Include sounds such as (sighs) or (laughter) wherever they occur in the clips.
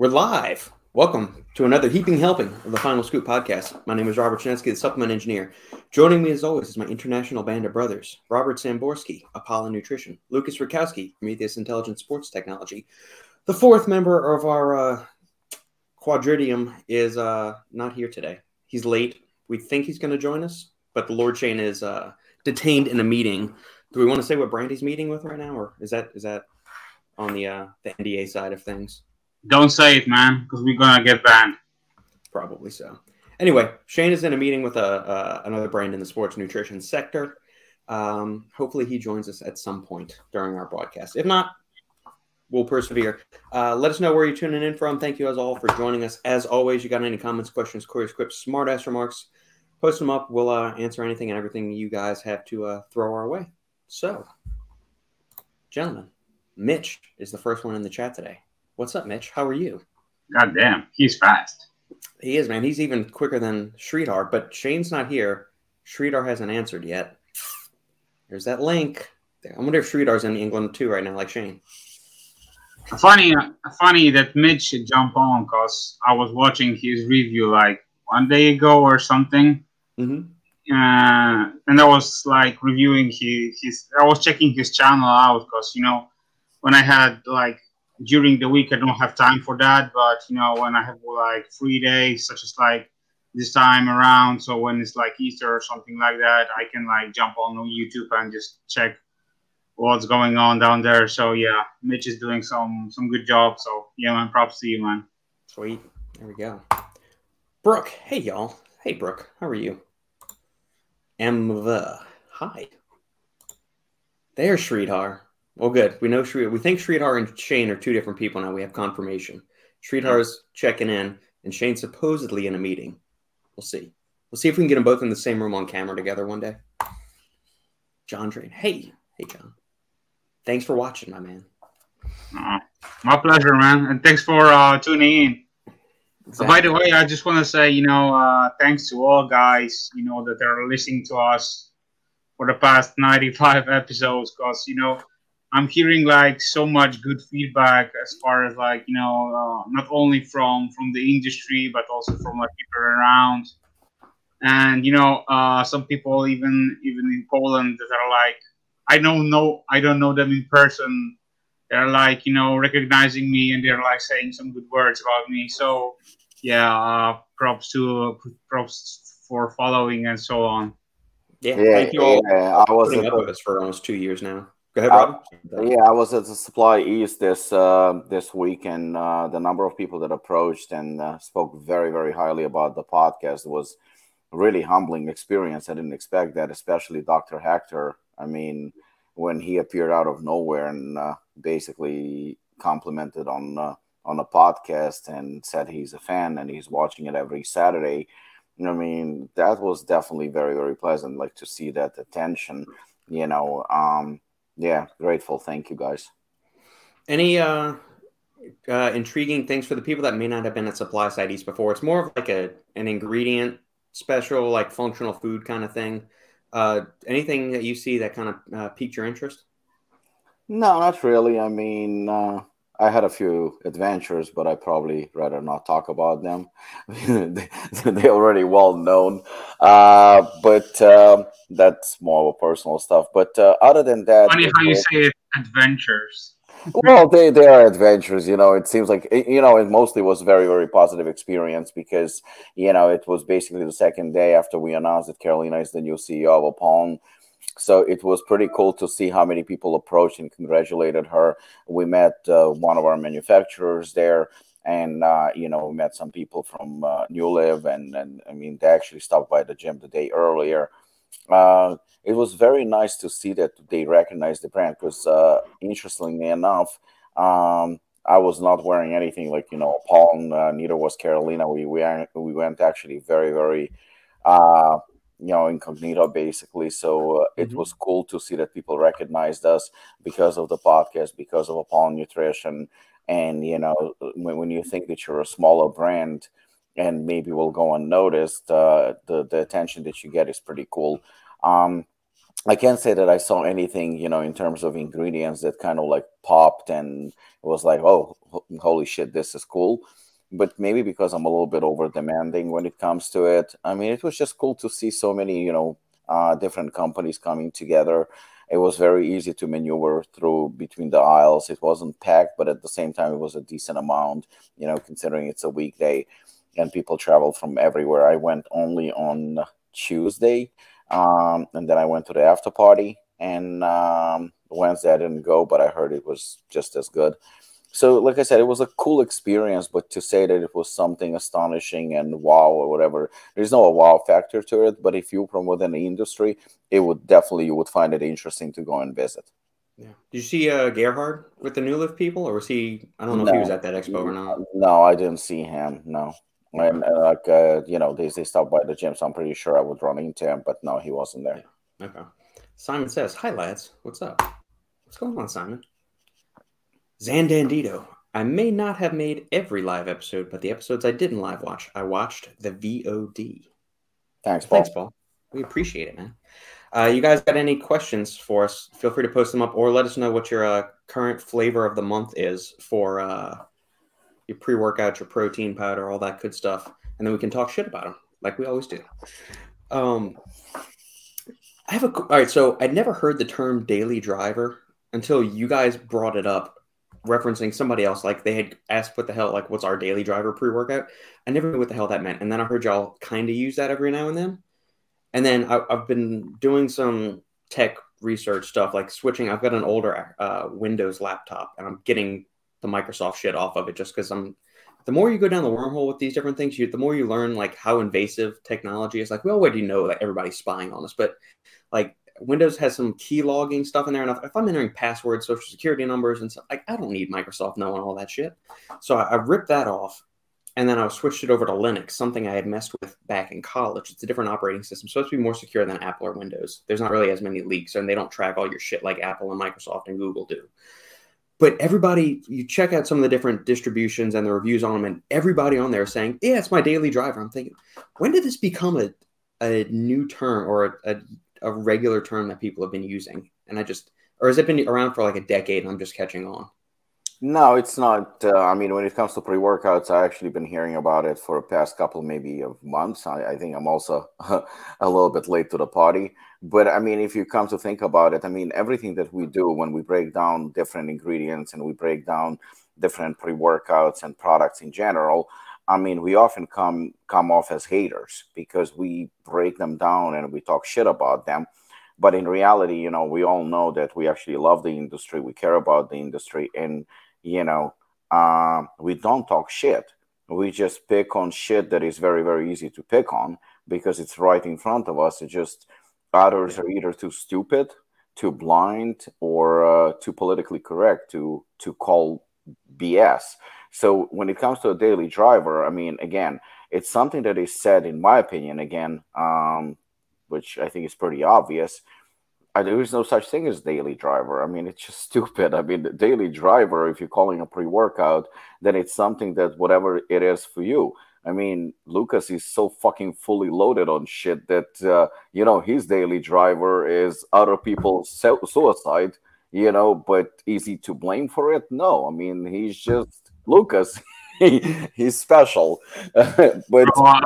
We're live. Welcome to another heaping helping of the Final Scoop podcast. My name is Robert Chinesky, the supplement engineer. Joining me as always is my international band of brothers, Robert Samborski, Apollo Nutrition, Lucas Rakowski, Prometheus Intelligent Sports Technology. The fourth member of our uh, quadridium is uh, not here today. He's late. We think he's going to join us, but the Lord Shane is uh, detained in a meeting. Do we want to say what brand he's meeting with right now, or is that is that on the uh, the NDA side of things? Don't say it, man, because we're gonna get banned. Probably so. Anyway, Shane is in a meeting with a, uh, another brand in the sports nutrition sector. Um, hopefully, he joins us at some point during our broadcast. If not, we'll persevere. Uh, let us know where you're tuning in from. Thank you, as all, for joining us. As always, you got any comments, questions, queries, quips, smart ass remarks, post them up. We'll uh, answer anything and everything you guys have to uh, throw our way. So, gentlemen, Mitch is the first one in the chat today. What's up, Mitch? How are you? God damn, he's fast. He is, man. He's even quicker than Sridhar, but Shane's not here. Sridhar hasn't answered yet. There's that link. I wonder if Sridhar's in England too right now, like Shane. Funny, funny that Mitch should jump on because I was watching his review like one day ago or something, Mm-hmm. uh, and I was like reviewing his, his. I was checking his channel out because you know when I had like during the week I don't have time for that, but you know when I have like free days such as like this time around, so when it's like Easter or something like that, I can like jump on YouTube and just check what's going on down there. So yeah, Mitch is doing some some good job. So yeah, man, props to you, man. Sweet. There we go. Brooke. Hey, y'all. Hey, Brooke. How are you? Emva. Hi. There, Sridhar. Well, good. We know Sridhar. We think Sridhar and Shane are two different people now. We have confirmation. Sridhar's checking in, and Shane's supposedly in a meeting. We'll see. We'll see if we can get them both in the same room on camera together one day. John Drain. Hey. Hey, John. Thanks for watching, my man. Uh, my pleasure, man, and thanks for uh, tuning in. Uh, By the way, I just want to say, you know, uh, thanks to all guys, you know, that are listening to us for the past 95 episodes, because, you know, I'm hearing like so much good feedback as far as like, you know, uh, not only from from the industry, but also from like people around. And, you know, uh, some people even even in Poland that are like, I don't know, I don't know them in person. They're like, you know, recognizing me and they're like saying some good words about me. So, yeah, uh, props to props for following and so on. Yeah, Yeah, thank you all yeah, I was putting up the, with us for almost two years now. Go ahead, Uh, yeah, I was at the Supply East this uh, this week, and uh, the number of people that approached and uh, spoke very, very highly about the podcast was really humbling experience. I didn't expect that, especially Dr. Hector. I mean, when he appeared out of nowhere and uh, basically complimented on uh, on a podcast and said he's a fan and he's watching it every Saturday. I mean, that was definitely very, very pleasant. Like to see that attention. You know, um, yeah, grateful. Thank you, guys. Any uh, uh, intriguing things for the people that may not have been at Supply Side East before? It's more of like a an ingredient special, like functional food kind of thing. Uh, anything that you see that kind of uh, piqued your interest? No, not really. I mean, uh, I had a few adventures, but I probably rather not talk about them. (laughs) they, (laughs) they're already well known. Uh, but um, that's more of a personal stuff. But uh, other than that, Funny how you say adventures. well they they are adventures you know it seems like you know it mostly was very very positive experience because you know it was basically the second day after we announced that carolina is the new ceo of Apollo. So it was pretty cool to see how many people approached and congratulated her. We met uh, one of our manufacturers there and uh, you know we met some people from uh, new live and and i mean they actually stopped by the gym the day earlier. Uh, it was very nice to see that they recognized the brand because uh, interestingly enough um, i was not wearing anything like you know palm uh, neither was carolina. We, we, we went actually very very uh, you know incognito basically so uh, it Mhm. was cool to see that people recognized us because of the podcast because of Apollo nutrition and you know when, when you think that you're a smaller brand and maybe will go unnoticed uh, the, the attention that you get is pretty cool um, I can't say that I saw anything, you know, in terms of ingredients that kind of like popped and was like, oh, holy shit, this is cool. But maybe because I'm a little bit over demanding when it comes to it. I mean, it was just cool to see so many, you know, uh, different companies coming together. It was very easy to maneuver through between the aisles. It wasn't packed, but at the same time, it was a decent amount, you know, considering it's a weekday and people travel from everywhere. I went only on Tuesday, um, and then I went to the after party. And um, Wednesday I didn't go, but I heard it was just as good. So, like I said, it was a cool experience, but to say that it was something astonishing and wow or whatever, there's no wow factor to it. But if you're from within the industry, it would definitely you would find it interesting to go and visit. Yeah. Did you see uh, Gerhard with the New Lift people, or was he? I don't know no, if he was at that expo or not. No, I didn't see him. No. And uh, like uh, you know, they they stopped by the gym, so I'm pretty sure I would run into him, but no, he wasn't there. Yeah. Okay. Simon says, "Hi lads, what's up? What's going on, Simon?" Zandandito. I may not have made every live episode, but the episodes I didn't live watch, I watched the VOD. Thanks, Paul. Thanks, Paul. We appreciate it, man. Uh, you guys got any questions for us? Feel free to post them up or let us know what your uh, current flavor of the month is for uh, your pre workout, your protein powder, all that good stuff, and then we can talk shit about them like we always do. Um, I have a all right. So I'd never heard the term daily driver until you guys brought it up, referencing somebody else. Like they had asked, "What the hell? Like, what's our daily driver pre workout?" I never knew what the hell that meant, and then I heard y'all kind of use that every now and then. And then I, have been doing some tech research stuff, like switching. I've got an older uh, Windows laptop, and I'm getting the Microsoft shit off of it just because I'm the more you go down the wormhole with these different things, you the more you learn like how invasive technology is. Like we already know that everybody's spying on us, but like Windows has some key logging stuff in there. And if I'm entering passwords, social security numbers, and stuff, I don't need Microsoft knowing all that shit. So I, I ripped that off, and then I switched it over to Linux, something I had messed with back in college. It's a different operating system, it's to be more secure than Apple or Windows. There's not really as many leaks, and they don't track all your shit like Apple and Microsoft and Google do but everybody you check out some of the different distributions and the reviews on them and everybody on there saying yeah it's my daily driver i'm thinking when did this become a, a new term or a, a, a regular term that people have been using and i just or has it been around for like a decade and i'm just catching on no, it's not. Uh, I mean, when it comes to pre workouts, I've actually been hearing about it for the past couple, maybe of months. I, I think I'm also (laughs) a little bit late to the party. But I mean, if you come to think about it, I mean, everything that we do when we break down different ingredients and we break down different pre workouts and products in general, I mean, we often come come off as haters because we break them down and we talk shit about them but in reality you know we all know that we actually love the industry we care about the industry and you know, um, we don't talk shit. We just pick on shit that is very, very easy to pick on because it's right in front of us. It's just others are either too stupid, too blind, or uh, too politically correct to to call BS. So when it comes to a daily driver, I mean, again, it's something that is said, in my opinion, again, um, which I think is pretty obvious there is no such thing as daily driver. I mean, it's just (laughs) stupid. I mean, the daily driver, if you're calling a pre workout, then it's something that whatever it is for you. I mean, Lucas is so fucking fully loaded on shit that, uh, you know, his daily driver is other people's suicide, you know, but is he to blame for it? No. I mean, he's just Lucas. (laughs) he's special. (laughs) but oh, I,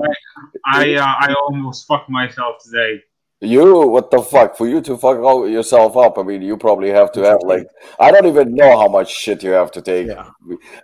I, uh, I almost fucked myself today you, what the fuck? For you to fuck yourself up, I mean, you probably have to have like I don't even know how much shit you have to take. Yeah.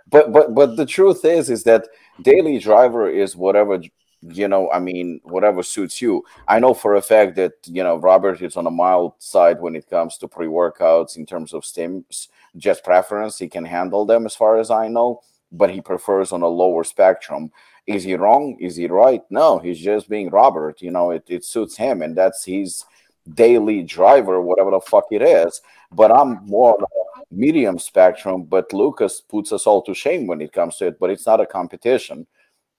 But but but the truth is, is that daily driver is whatever you know. I mean, whatever suits you. I know for a fact that you know Robert is on a mild side when it comes to pre workouts in terms of stims. Just preference, he can handle them as far as I know, but he prefers on a lower spectrum. Is he wrong? Is he right? No, he's just being Robert. You know, it, it suits him, and that's his daily driver, whatever the fuck it is. But I'm more medium spectrum. But Lucas puts us all to shame when it comes to it. But it's not a competition.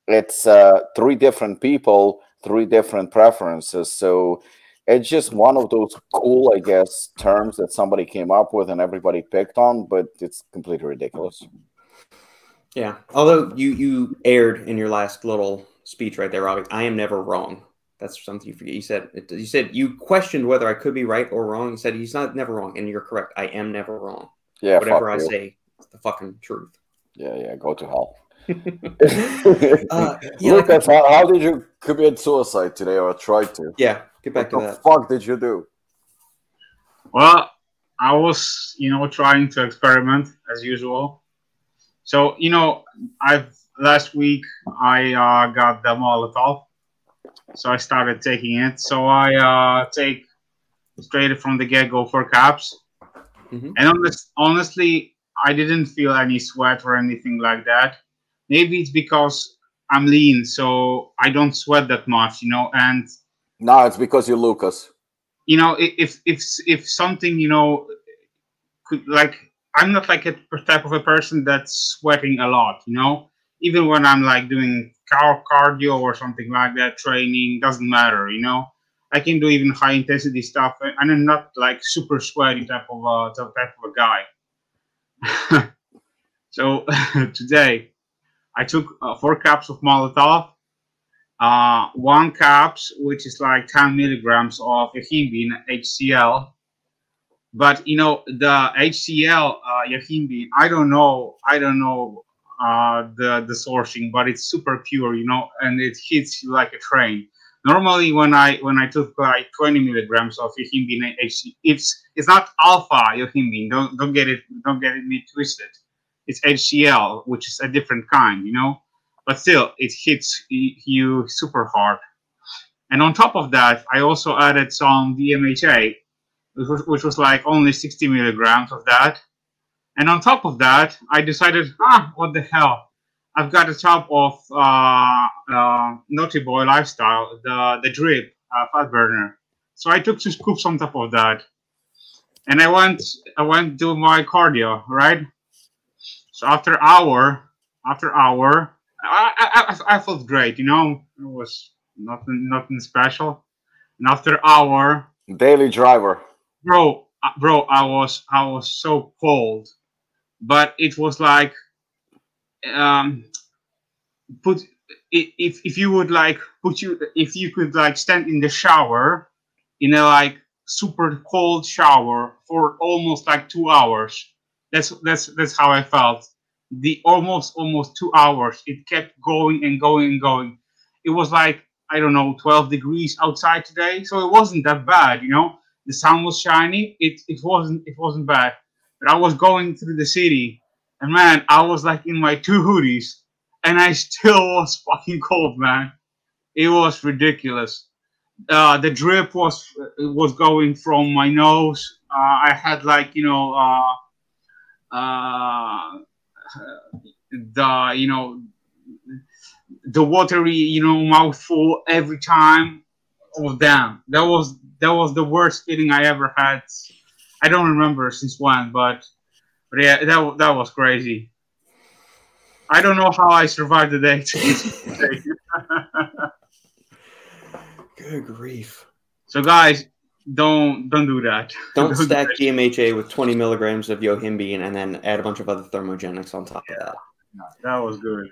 It's uh, three different people, three different preferences. So it's just one of those cool, I guess, terms that somebody came up with and everybody picked on. But it's completely ridiculous. Yeah. Although you you aired in your last little speech right there, Robbie, I am never wrong. That's something you forget. You said you said you questioned whether I could be right or wrong. You said he's not never wrong, and you're correct. I am never wrong. Yeah, Whatever I you. say, it's the fucking truth. Yeah, yeah, go to hell. (laughs) (laughs) Uh, yeah, Lucas, how, how did you commit suicide today or try to? yeah. Get back to that. what the that. fuck did you do? Well, I was, you know, trying to experiment as usual. So, you know, I've last week I uh, got the Molotov, so I started taking it. So I uh, take straight from the get go for caps, Mhm. and honest, honestly, I didn't feel any sweat or anything like that. Maybe it's because I'm lean, so I don't sweat that much, you know, and No, it's because you're Lucas. you know if if if something you know could like i'm not like a type of a person that's sweating a lot you know even when i'm like doing car- cardio or something like that training doesn't matter you know i can do even high intensity stuff and i'm not like super sweaty type of a type of a guy (laughs) so (laughs) today i took uh, four cups of molotov uh, one cups which is like 10 milligrams of yohimbine HCl. But you know the HCl uh, yohimbine, I don't know, I don't know uh, the the sourcing, but it's super pure, you know, and it hits you like a train. Normally, when I when I took like 20 milligrams of yohimbine HCl, it's it's not alpha yohimbine. Don't don't get it don't get it me twisted. It's HCl, which is a different kind, you know but still it hits you super hard. And on top of that, I also added some DMHA, which was, which was like only 60 milligrams of that. And on top of that, I decided, ah, what the hell? I've got a top of uh, uh, Naughty Boy Lifestyle, the the drip uh, fat burner. So I took two scoops on top of that, and I went I went to my cardio, right? So after hour, after hour, I, I I felt great, you know. It was nothing nothing special. And after hour, Daily driver. Bro, uh, bro, I was I was so cold, but it was like, um, put if if you would like put you if you could like stand in the shower, in a like super cold shower for almost like two hours. That's that's that's how I felt. The almost almost two hours. It kept going and going and going. It was like I don't know, 12 degrees outside today, so it wasn't that bad, you know the sun was shiny. It it wasn't it wasn't bad. But I was going through the city, and man, I was like in my two hoodies, and I still (laughs) was fucking cold, man. It was ridiculous. Uh, the drip was was going from my nose. Uh, I had like you know uh, uh, the you know the watery you know mouthful every time. Oh damn, that was that was the worst feeling I ever had. I don't remember since when, but but yeah, that wa- that was crazy. I don't know how I survived the day. (laughs) Good grief. so guys, don't don't do that. Don't do stack that. DMHA with 20 milligrams of yohimbine and then add a bunch of other thermogenics on top of that. That was good.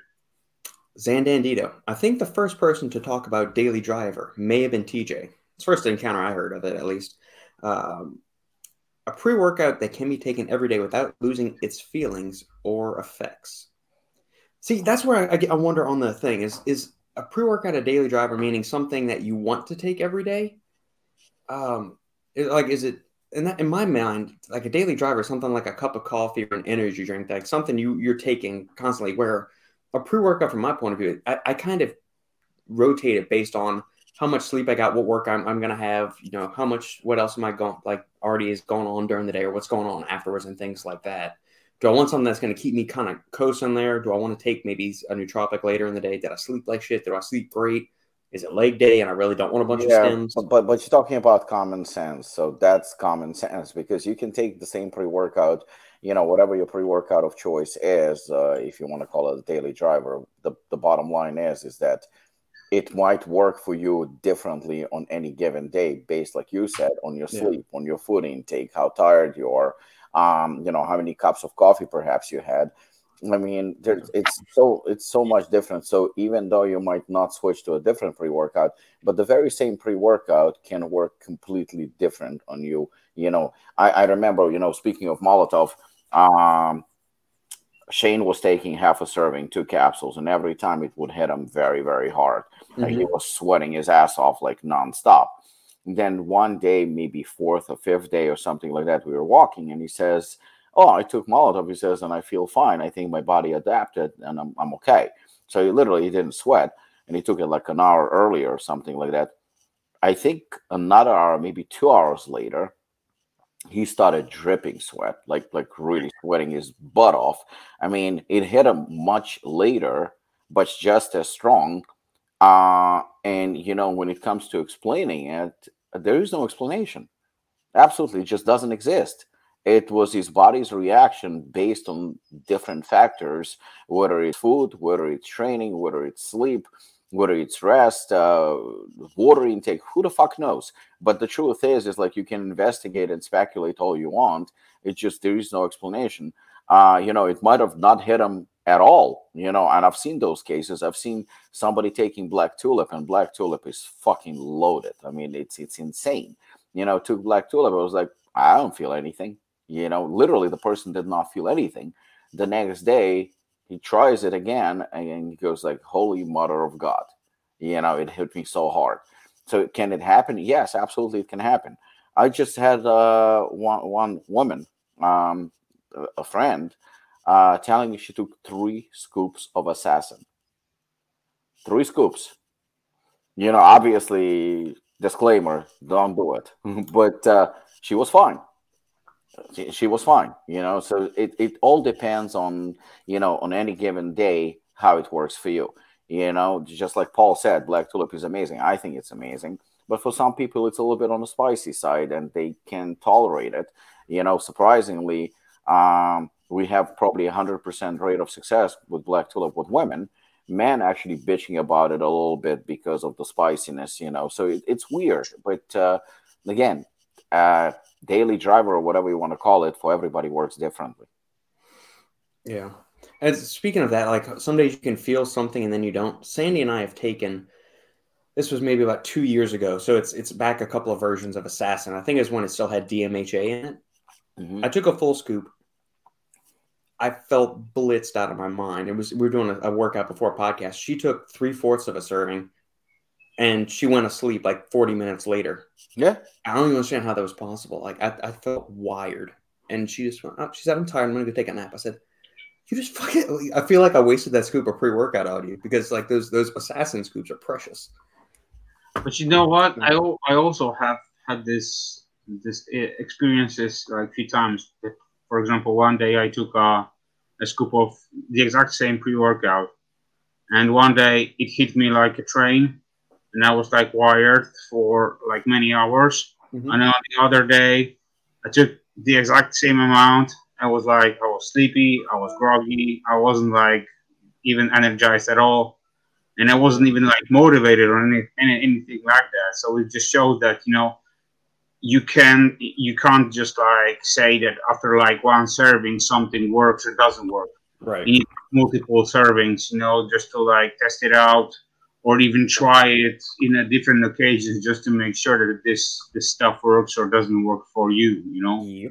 Zandandito. I think the first person to talk about Daily Driver may have been TJ. It's first encounter I heard of it, at least. Um, a pre workout that can be taken every day without losing its feelings or effects. See, that's where I, I, wonder on the thing is is a pre workout a daily driver meaning something that you want to take every day? Um, like, is it in that in my mind like a daily driver something like a cup of coffee or an energy drink, like something you you're taking constantly. Where a pre-workout from my point of view I, I kind of rotate it based on how much sleep i got what work i'm, I'm gonna have you know how much what else am i going like already is going on during the day or what's going on afterwards and things like that. Do i want something that's going to keep me kind of coasting there? Do i want to take maybe a nootropic later in the day? Did i sleep like shit? Did i sleep great? Is it leg day and i really don't want a bunch of stims but, but but you're talking about common sense, so that's common sense because you can take the same pre-workout, you know, whatever your pre-workout of choice is, uh, if you want to call it a daily driver. The the bottom line is is that it might work for you differently on any given day, based like you said, on your Yeah. sleep, on your food intake, how tired you are, um, you know, how many cups of coffee perhaps you had. I mean, there, it's so it's so much different. So even though you might not switch to a different pre-workout, but the very same pre-workout can work completely different on you. You know, I, I remember, you know, speaking of Molotov, um, Shane was taking half a serving, two capsules, and every time it would hit him very, very hard. Mm-hmm. he was sweating his ass off like nonstop. And then one day, maybe fourth or fifth day or something like that, we were walking, and he says, "Oh, I took Molotov." He says, "and I feel fine. I think my body adapted, and I'm I'm okay." So he literally he didn't sweat, and he took it like an hour earlier or something like that. I think another hour, maybe two hours later, he started dripping sweat, like like really sweating his butt off. I mean, it hit him much later, but just as strong. Uh, and you know, when it comes to explaining it, there is no explanation. Absolutely, it just doesn't exist. It was his body's reaction based on different factors, whether it's food, whether it's training, whether it's sleep, whether it's rest, uh, water intake, who the fuck knows? But the truth is, is like you can investigate and speculate all you want. It's just there is no explanation. Uh, you know, it might have not hit him at all, you know, and I've seen those cases. I've seen somebody taking black tulip, and black tulip is fucking loaded. I mean, it's it's insane. You know, took black tulip. I was like, I don't feel anything. You know, literally, the person did not feel anything. The next day, he tries it again and he goes like holy mother of god. You know it hit me so hard. So can it happen? Yes absolutely it can happen. I just had uh, one, one woman um, a friend uh, telling me she took three scoops of assassin. Three scoops. You know obviously disclaimer don't do it. (laughs) But uh, she was fine she, she was fine you know? So it, it all depends on you know on any given day how it works for you you know? Just like paul said black tulip is amazing. I think it's amazing. But for some people it's a little bit on the spicy side and they can tolerate it you know? Surprisingly um, we have probably a 100% rate of success with black tulip with women. Men actually bitching about it a little bit because of the spiciness you know? So it, it's weird. But uh, again uh, daily driver or whatever you want to call it for everybody works differently. Yeah. And speaking of that, like some days you can feel something and then you don't. Sandy and I have taken this was maybe about two years ago, so it's it's back a couple of versions of Assassin. I think it's when it still had DMHA in it. Mm-hmm. I took a full scoop. I felt blitzed out of my mind. It was we were doing a, a workout before a podcast. She took three fourths of a serving and she went to sleep like 40 minutes later. Yeah. I don't even understand how that was possible. Like I, I felt wired. And she just went, oh, she said, I'm tired. I'm gonna go take a nap. I said, You just fucking I feel like I wasted that scoop of pre-workout out of you because like those those assassin scoops are precious. But you know what? I I also have had this this eh, experiences like a few times. For example, one day I took a, a scoop of the exact same pre-workout, and one day it hit me like a train and I was like wired for like many hours. Mm-hmm. And then on the other day, I took the exact same amount. I was like, I was sleepy, I was groggy, I wasn't like even energized at all, and I wasn't even like motivated or any, any anything like that. So it just showed that you know you can you can't just like say that after like one serving something works or doesn't work. Right. You need multiple servings, you know, just to like test it out or even try it in a different occasions just to make sure that this this stuff works or doesn't work for you you know? Yeah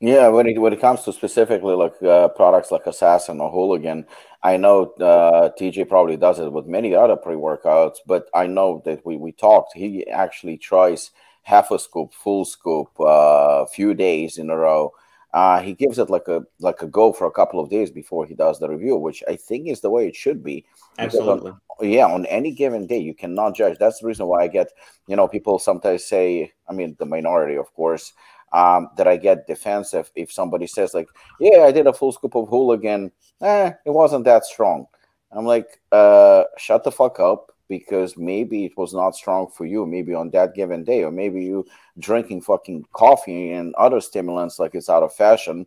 when it when it comes to specifically like uh, products like assassin or hooligan i know uh, tj probably does it with many other pre-workouts but i know that we we talked he actually tries half a scoop full scoop a uh, few days in a row uh, he gives it like a like a go for a couple of days before he does the review, which I think is the way it should be. Absolutely. Yeah on any given day you cannot judge. That's the reason why i get you know people sometimes say i mean the minority of course um, that i get defensive if somebody says like yeah i did a full scoop of hooligan. Eh, it wasn't that strong. I'm like uh, shut the fuck up because maybe it was not strong for you maybe on that given day or maybe you drinking fucking coffee and other stimulants like it's out of fashion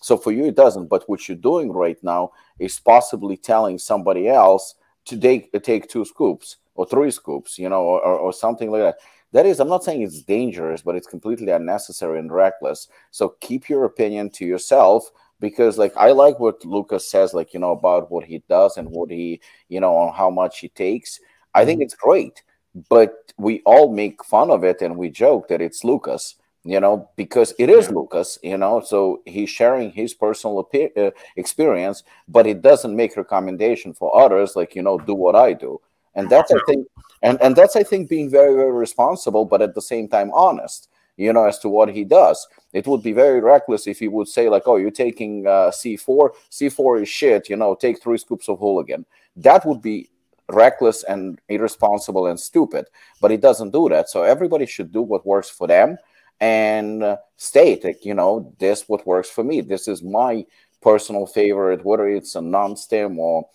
so for you it doesn't but what you're doing right now is possibly telling somebody else to take uh, take two scoops or three scoops, you know, or, or something like that. That is, I'm not saying it's dangerous, but it's completely unnecessary and reckless. So keep your opinion to yourself. because like I like what Lucas says, like you know about what he does and what he you know on how much he takes. I think mm-hmm. it's great, but we all make fun of it and we joke that it's Lucas, you know, because it is yeah. Lucas, you know. So he's sharing his personal uh, experience, but it doesn't make recommendation for others, like you know, do what I do, and that's I think, and and that's I think being very very responsible, but at the same time honest you know, as to what he does. It would be very reckless if he would say, like, oh, you're taking uh, C4, C4 is shit, you know, take three scoops of hooligan. That would be reckless and irresponsible and stupid, but it doesn't do that. So everybody should do what works for them and uh, state, like, you know, this what works for me. This is my personal favorite, whether it's a non-stim or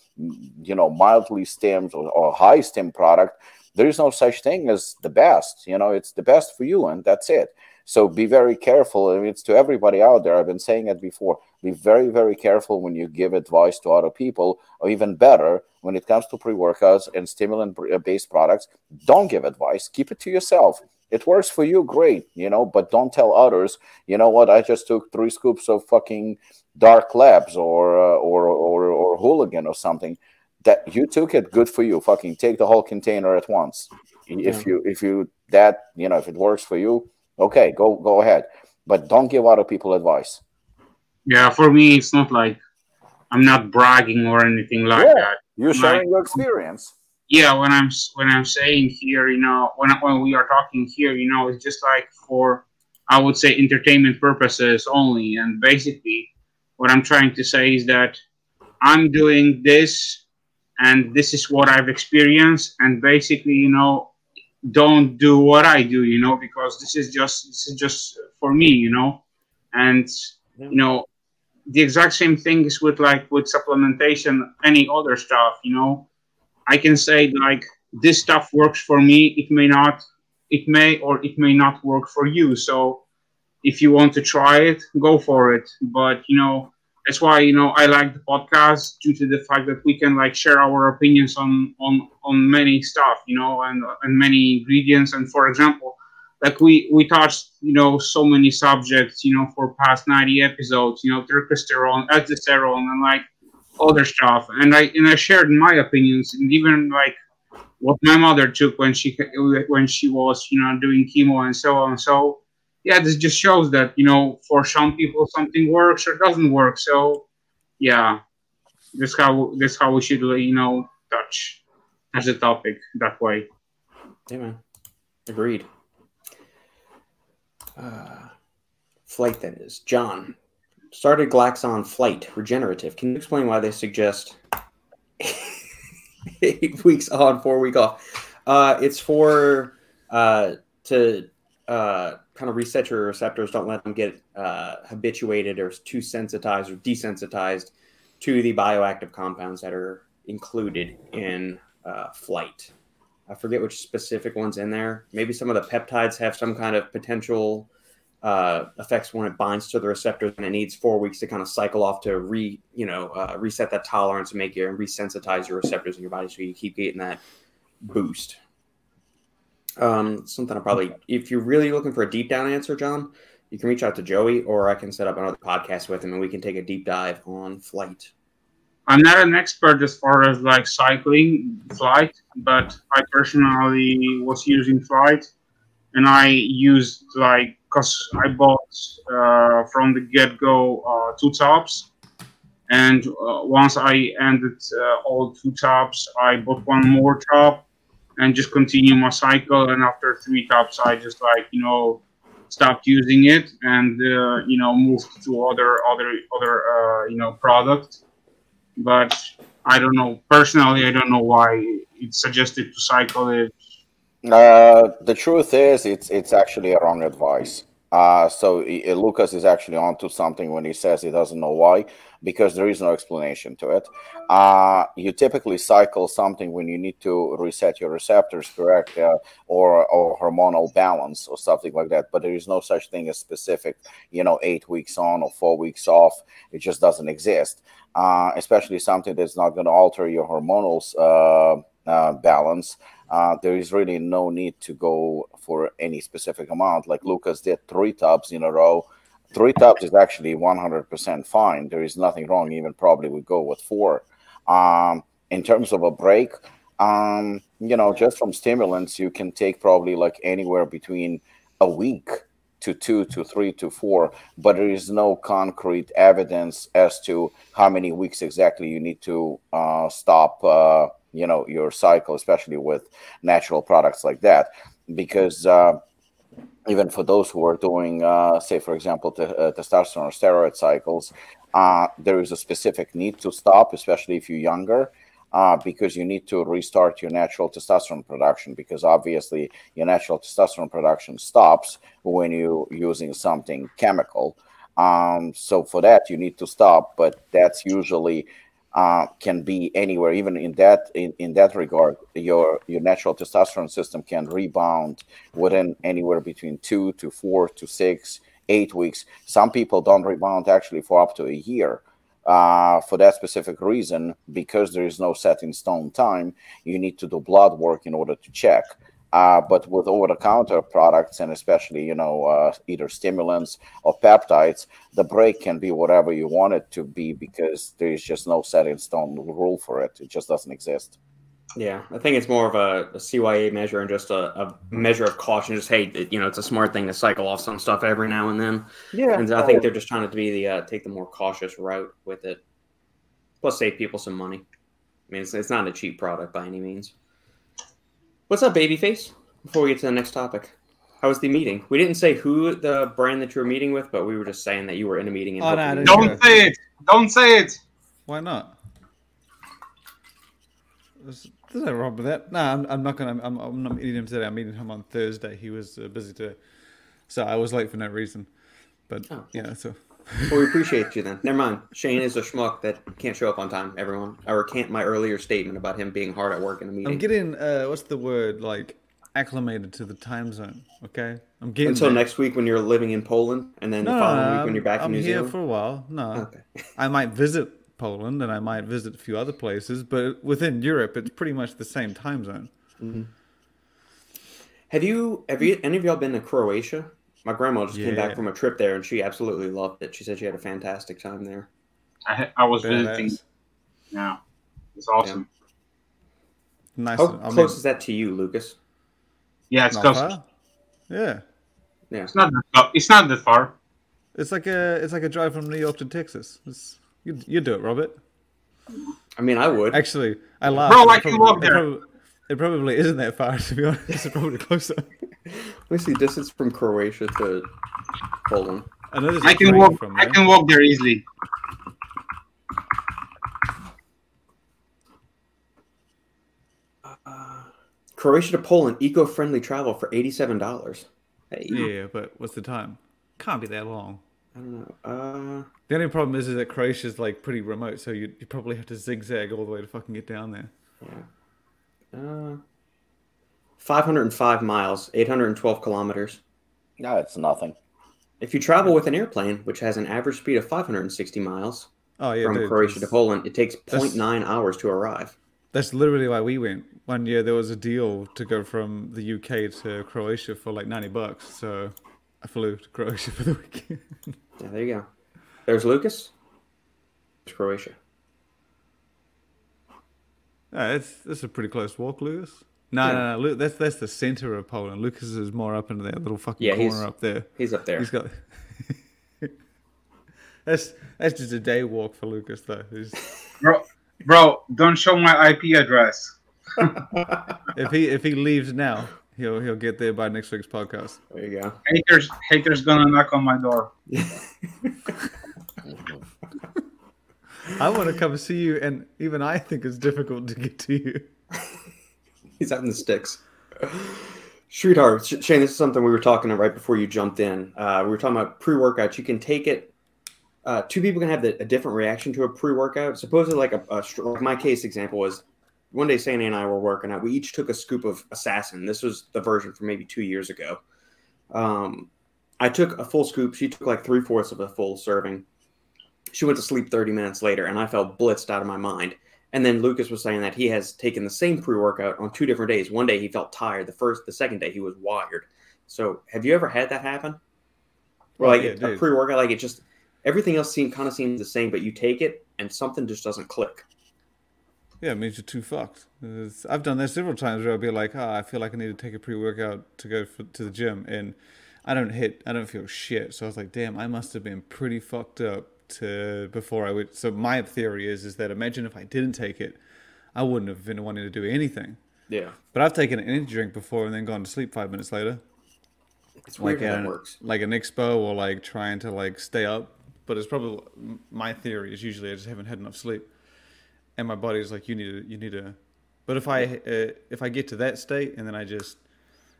you know mildly stimmed or, or high stem product there is no such thing as the best. You know, it's the best for you, and that's it. So be very careful. I mean, it's to everybody out there. I've been saying it before. Be very, very careful when you give advice to other people, or even better, when it comes to pre workouts and stimulant based products, don't give advice. Keep it to yourself. It works for you, great, you know, but don't tell others, you know what, I just took three scoops of fucking dark labs or, uh, or, or, or hooligan or something that you took it good for you fucking take the whole container at once if yeah. you if you that you know if it works for you okay go go ahead. But don't give other people advice. Yeah for me it's not like i'm not bragging or anything like yeah, that. you're sharing like, your experience. Yeah when i'm when i'm saying here you know when when we are talking here you know it's just like for i would say entertainment purposes only. And basically what i'm trying to say is that i'm doing this and this is what I've experienced. And basically, you know, don't do what I do, you know, because this is just this is just for me, you know, and yeah. you know, the exact same thing is with like with supplementation, any other stuff, you know. I can say like this stuff works for me. It may not, it may or it may not work for you. So if you want to try it, go for it. But you know, that's why you know I like the podcast due to the fact that we can like share our opinions on on on many stuff, you know, and and many ingredients. And for example, like we we touched you know so many subjects, you know, for past ninety episodes, you know, testosterone, testosterone, and like other stuff. And I and I shared my opinions and even like what my mother took when she when she was you know doing chemo and so on. So yeah, this just shows that you know for some people something works or doesn't work. So yeah, this how this how we should you know touch as a topic that way. Yeah, man. Agreed. Uh, flight is John started Glaxon flight regenerative. Can you explain why they suggest (laughs) eight weeks on, four week off? Uh, it's for uh, to uh, kind of reset your receptors. Don't let them get uh, habituated or too sensitized or desensitized to the bioactive compounds that are included in uh, flight. I forget which specific ones in there. Maybe some of the peptides have some kind of potential uh, effects when it binds to the receptors, and it needs four weeks to kind of cycle off to re, you know, uh, reset that tolerance and make you and resensitize your receptors in your body, so you keep getting that boost. Um, something I probably, if you're really looking for a deep down answer, John, you can reach out to Joey, or I can set up another podcast with him, and we can take a deep dive on flight. I'm not an expert as far as like cycling flight, but I personally was using flight, and I used like because I bought uh, from the get go uh, two tops, and uh, once I ended uh, all two tops, I bought one more top and just continue my cycle. And after three tops, I just like you know stopped using it and uh, you know moved to other other other uh, you know product. But I don't know personally. I don't know why it's suggested to cycle it. Uh, the truth is, it's it's actually a wrong advice. Uh, so Lucas is actually onto something when he says he doesn't know why, because there is no explanation to it. Uh, you typically cycle something when you need to reset your receptors, correct, uh, or or hormonal balance or something like that. But there is no such thing as specific, you know, eight weeks on or four weeks off. It just doesn't exist. Uh, especially something that's not going to alter your hormonal uh, uh, balance uh, there is really no need to go for any specific amount. Like Lucas did three tubs in a row. Three tubs is actually 100% fine. There is nothing wrong. Even probably we go with four. Um, in terms of a break, um, you know, just from stimulants, you can take probably like anywhere between a week to two to three to four, but there is no concrete evidence as to how many weeks exactly you need to uh, stop, uh, you know, your cycle, especially with natural products like that, because. Uh, even for those who are doing, uh, say, for example, t- uh, testosterone or steroid cycles, uh, there is a specific need to stop, especially if you're younger uh, because you need to restart your natural testosterone production because obviously your natural testosterone production stops when you're using something chemical. Um, so for that you need to stop, but that's usually uh, can be anywhere. Even in that in, in that regard, your your natural testosterone system can rebound within anywhere between two to four to six, eight weeks. Some people don't rebound actually for up to a year uh, for that specific reason, because there is no set in stone time, you need to do blood work in order to check. Uh, but with over-the-counter products, and especially you know uh, either stimulants or peptides, the break can be whatever you want it to be because there is just no set in stone rule for it. It just doesn't exist. Yeah, I think it's more of a, a CYA measure and just a, a, measure of caution. Just hey, it, you know, it's a smart thing to cycle off some stuff every now and then. Yeah, and I think they're just trying to be the uh, take the more cautious route with it. Plus, save people some money. I mean, it's, it's not a cheap product by any means. What's up, babyface? Before we get to the next topic, how was the meeting? We didn't say who the brand that you were meeting with, but we were just saying that you were in a meeting. oh, no, don't say it. Don't say it. Why not? There's no wrong with that. No, I'm, I'm not gonna. I'm, I'm, not meeting him today. I'm meeting him on Thursday. He was uh, busy today, so I was late for no reason. But oh. yeah, so. Well, we appreciate you then. Never mind. Shane is a schmuck that can't show up on time. Everyone, I can't. My earlier statement about him being hard at work in a meeting. I'm getting. Uh, what's the word? Like acclimated to the time zone. Okay, I'm getting until there. next week when you're living in Poland, and then no, the following no, week when you're back I'm in New Zealand. I'm here for a while. No, okay. (laughs) I might visit Poland and I might visit a few other places, but within Europe, it's pretty much the same time zone. Mm-hmm. Have you, have you, any of y'all been to Croatia? My grandma just yeah. came back from a trip there and she absolutely loved it. She said she had a fantastic time there. I, I was visiting. Yeah, it's awesome. Yeah. Nice. How I close mean, is that to you, Lucas? Yeah, it's close. Far? Yeah. Yeah. It's not that, it's not that far. It's like a it's like a drive from New York to Texas. It's you you do it, Robert. I mean, I would actually. I laugh. Bro, I can walk there. It probably, it probably isn't that far, (laughs) to be honest. It's probably closer. (laughs) Let me see distance from Croatia to Poland. I, know I can walk. From I can walk there easily. Uh, Croatia to Poland, eco-friendly travel for eighty-seven dollars. Hey. Yeah, but what's the time? Can't be that long. I don't know. Uh, the only problem is, is that Croatia's like pretty remote, so you you probably have to zigzag all the way to fucking get down there. Yeah. Uh, 505 miles, 812 kilometers. No, it's nothing. If you travel with an airplane, which has an average speed of 560 miles oh, yeah, from dude, Croatia to Poland, it takes 0.9 hours to arrive. That's literally why we went. One year there was a deal to go from the UK to Croatia for like 90 bucks. So I flew to Croatia (laughs) for the weekend. yeah, there you go. There's Lucas. There's Croatia. Yeah, it's that's a pretty close walk, Lucas. No, yeah. no, no, that's that's the center of Poland. Lucas is more up into that little fucking yeah, corner up there. He's up there. He's got. (laughs) that's that's just a day walk for Lucas, though. (laughs) bro, bro, don't show my IP address. (laughs) if he if he leaves now, He'll he'll get there by next week's podcast. There you go. Haters haters gonna knock on my door. I want to come see you, and even I think it's difficult to get to you. (laughs) He's out in the sticks. Sweetheart, Shane, this is something we were talking about right before you jumped in. Uh, we were talking about pre-workouts. You can take it. Uh, two people can have the, a different reaction to a pre-workout. Supposedly, like a, a like my case example was one day Sandy and I were working out. We each took a scoop of assassin. This was the version from maybe two years ago. Um, I took a full scoop. She took like three fourths of a full serving. She went to sleep 30 minutes later, and I felt blitzed out of my mind. And then Lucas was saying that he has taken the same pre workout on two different days. One day he felt tired. The first, the second day he was wired. So, have you ever had that happen? Or oh, like yeah, a pre workout, like it just everything else seem kind of seems the same, but you take it and something just doesn't click. Yeah, it means you're too fucked. It's, I've done that several times where I'll be like, oh, I feel like I need to take a pre workout to go for, to the gym, and I don't hit, I don't feel shit. So I was like, damn, I must have been pretty fucked up to before I would. So my theory is is that imagine if I didn't take it, I wouldn't have been wanting to do anything. Yeah. But I've taken an energy drink before and then gone to sleep five minutes later. It's weird like how that works. Like an expo or like trying to like stay up. But it's probably my theory is usually I just haven't had enough sleep, and my body's like you need to you need to. But if I uh, if I get to that state and then I just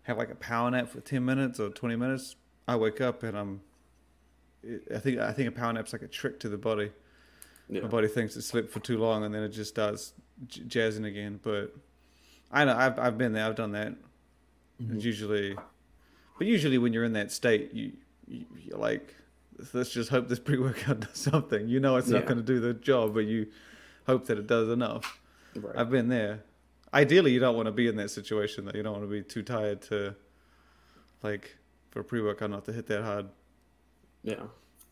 have like a power nap for ten minutes or twenty minutes, I wake up and I'm. I think I think a power nap's like a trick to the body. Yeah. My body thinks it slept for too long and then it just starts jazzing again. But I know I've I've been there. I've done that. Mm-hmm. It's usually, but usually when you're in that state, you, you are like, let's just hope this (laughs) pre-workout does something. You know, it's yeah. not going to do the job, but you hope that it does enough. Right. I've been there. Ideally, you don't want to be in that situation. That you don't want to be too tired to, like, for a pre-workout not to hit that hard. Yeah.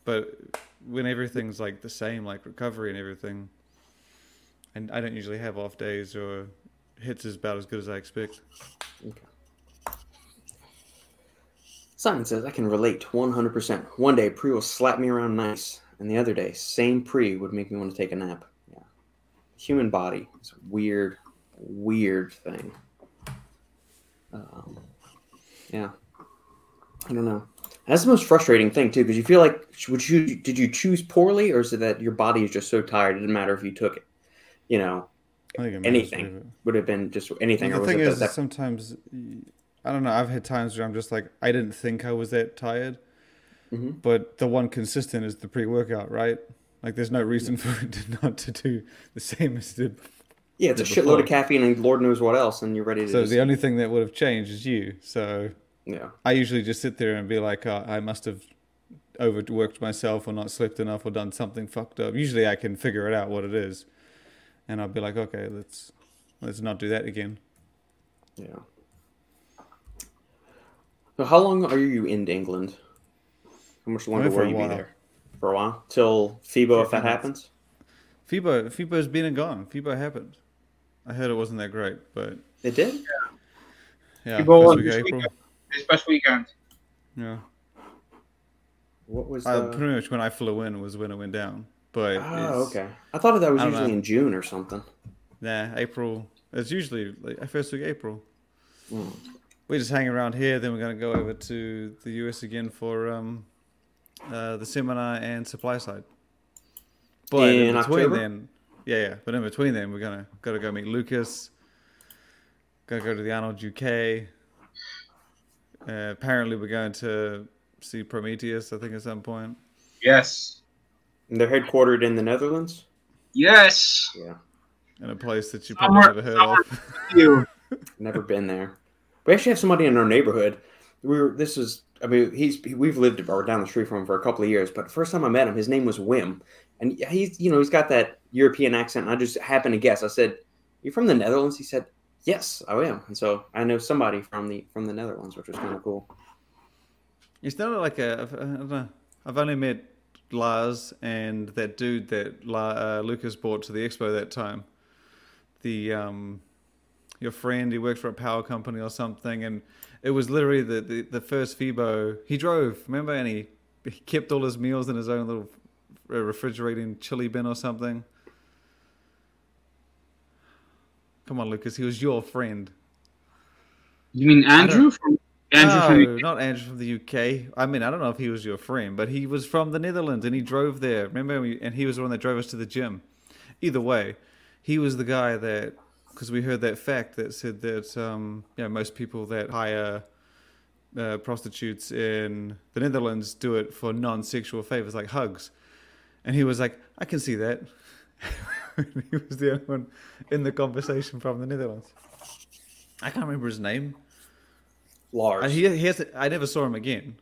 But when everything's like the same, like recovery and everything, and I don't usually have off days or hits is about as good as I expect. Okay. Simon says, I can relate 100%. One day, Pre will slap me around nice, and the other day, same Pre would make me want to take a nap. Yeah. Human body is a weird, weird thing. Um, yeah. I don't know. That's the most frustrating thing too, because you feel like would you did you choose poorly, or is it that your body is just so tired it didn't matter if you took it? You know, anything would have been just anything. The thing is, that... sometimes I don't know. I've had times where I'm just like, I didn't think I was that tired, mm-hmm. but the one consistent is the pre-workout, right? Like, there's no reason for it (laughs) not to do the same as it did. Yeah, it's a before. shitload of caffeine and Lord knows what else, and you're ready to. So just... the only thing that would have changed is you. So yeah, I usually just sit there and be like, oh, I must have overworked myself or not slept enough or done something fucked up. Usually, I can figure it out what it is and I'll be like, okay, let's let's not do that again. Yeah. So how long are you in England? How much longer oh, will you be there? For a while till FIBO, if that happens. FIBO, FIBO's been and gone. FIBO happened. I heard it wasn't that great, but it did. Yeah. Yeah. FIBO this, week, April. This past weekend. Yeah. What was uh, pretty much when I flew in was when it went down. But oh, okay. I thought that was usually know. in June or something. Nah, April. It's usually like first week April. Mm. We just hang around here. Then we're gonna go over to the US again for um, uh, the seminar and supply side. But in, in between October? then, yeah, yeah. But in between then, we're gonna gotta go meet Lucas. Gotta go to the Arnold UK. Uh, apparently, we're going to see Prometheus. I think at some point. Yes. And they're headquartered in the Netherlands. Yes. Yeah. In a place that you probably never heard of. you. (laughs) never been there. We actually have somebody in our neighborhood. We were. This is. I mean, he's. We've lived or down the street from him for a couple of years. But first time I met him, his name was Wim, and he's. You know, he's got that European accent. And I just happened to guess. I said, "You from the Netherlands?" He said, "Yes, I am." And so I know somebody from the from the Netherlands, which was kind of cool. It's not like a. I've only met Lars and that dude that La, uh, Lucas brought to the expo that time. The um, your friend, he worked for a power company or something, and it was literally the, the, the first FIBO. He drove, remember, and he, he kept all his meals in his own little uh, refrigerating chili bin or something. Come on, Lucas, he was your friend. You mean Andrew from Andrew no, not Andrew from the UK. I mean, I don't know if he was your friend, but he was from the Netherlands and he drove there. Remember, and he was the one that drove us to the gym. Either way, he was the guy that because we heard that fact that said that um, you know, most people that hire uh, prostitutes in the Netherlands do it for non-sexual favors like hugs, and he was like, I can see that. (laughs) (laughs) he was the only one in the conversation from the Netherlands. I can't remember his name. Lars. he, he has. I never saw him again.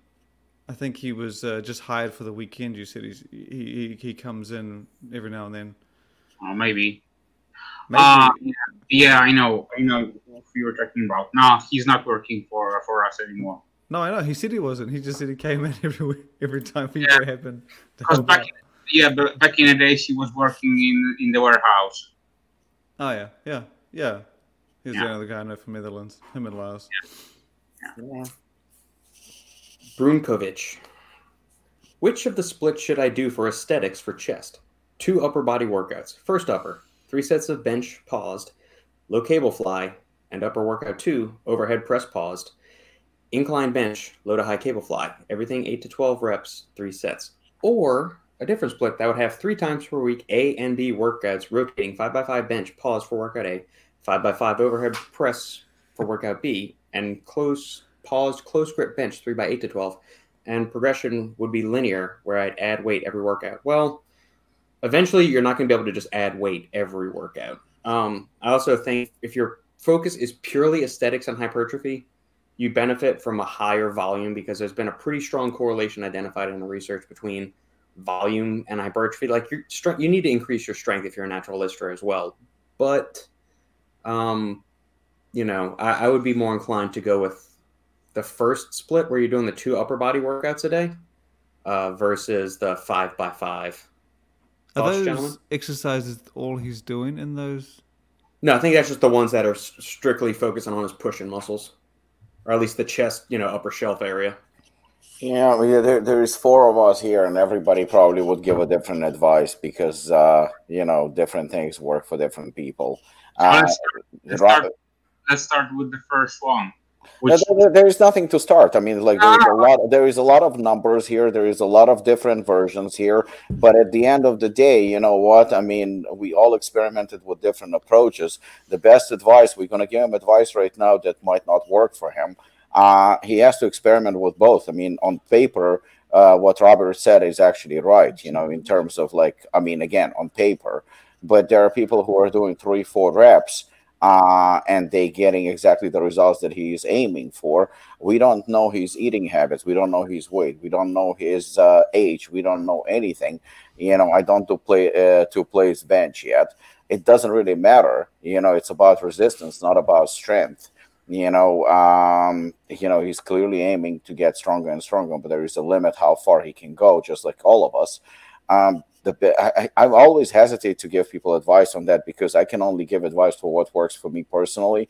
I think he was uh, just hired for the weekend. You said he's, he, he he comes in every now and then. Oh, maybe. maybe. Uh, yeah, yeah, I know. I know who you're talking about. No, he's not working for for us anymore. No, I know. He said he wasn't. He just said he came in (laughs) every every time FIBO yeah. happened. Because back, yeah, but back in the day, she was working in in the warehouse. Oh yeah, yeah, yeah. He's yeah. the other guy I know from Netherlands. Him and Lars. Yeah. yeah. Brunkovic. Which of the splits should I do for aesthetics for chest? Two upper body workouts. First upper, three sets of bench paused, low cable fly, and upper workout two, overhead press paused, incline bench, low to high cable fly. Everything 8 to 12 reps, three sets. Or a different split that would have three times per week A and B workouts, rotating 5x5 bench, pause for workout A, 5x5 overhead press for workout B, and close paused close grip bench 3x8 to 12. And progression would be linear, where I'd add weight every workout. Well, eventually you're not going to be able to just add weight every workout. Um, I also think if your focus is purely aesthetics and hypertrophy, you benefit from a higher volume because there's been a pretty strong correlation identified in the research between volume and hypertrophy. Like your strength, you need to increase your strength if you're a natural lifter as well. But, um, you know, I, I would be more inclined to go with the first split where you're doing the two upper body workouts a day uh, versus the five by five. Are those gentlemen? exercises all he's doing in those? No, I think that's just the ones that are strictly focusing on his pushing muscles, or at least the chest, you know, upper shelf area. Yeah, there, there's four of us here, and everybody probably would give a different advice because uh, you know different things work for different people. Uh, let's, start, let's, start, let's, start, with the first one. Which... There, there is nothing to start. I mean, like there is a lot. There is a lot of numbers here. There is a lot of different versions here. But at the end of the day, you know what? I mean, we all experimented with different approaches. The best advice we're going to give him advice right now that might not work for him uh, he has to experiment with both. I mean, on paper, uh, what Robert said is actually right, you know, in terms of like, I mean, again, on paper, but there are people who are doing three, four reps. Uh, and they getting exactly the results that he is aiming for. We don't know his eating habits. We don't know his weight. We don't know his uh, age. We don't know anything. You know, I don't do play uh, to place bench yet. It doesn't really matter. You know, it's about resistance, not about strength you know, um, you know, he's clearly aiming to get stronger and stronger, but there is a limit how far he can go, just like all of us. Um, the I, I always hesitate to give people advice on that because I can only give advice for what works for me personally.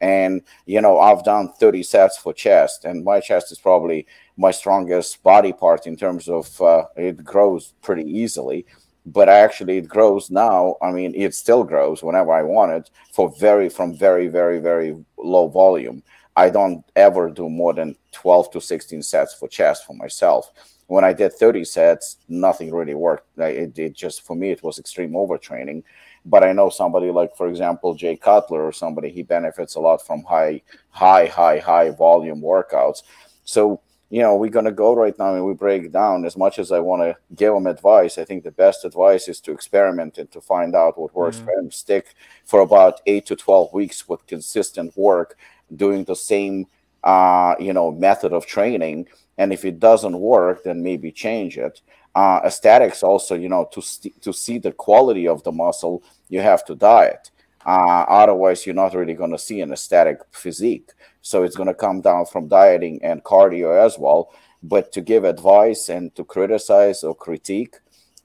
And you know, I've done 30 sets for chest, and my chest is probably my strongest body part in terms of uh, it grows pretty easily but actually it grows now. I mean it still grows whenever i want it for very from very very very low volume. I don't ever do more than 12 to 16 sets for chest for myself. When i did 30 sets nothing really worked. It, it just for me it was extreme overtraining. But i know somebody like for example jay cutler or somebody he benefits a lot from high high high high volume workouts. So you know, we're going to go right now and we break down as much as I want to give them advice. I think the best advice is to experiment and to find out what works mm-hmm. for them. Stick for about eight to 12 weeks with consistent work, doing the same, uh, you know, method of training. And if it doesn't work, then maybe change it. Uh, aesthetics also, you know, to, st- to see the quality of the muscle, you have to diet. Uh, otherwise, you're not really going to see an aesthetic physique. So it's going to come down from dieting and cardio as well. But to give advice and to criticize or critique,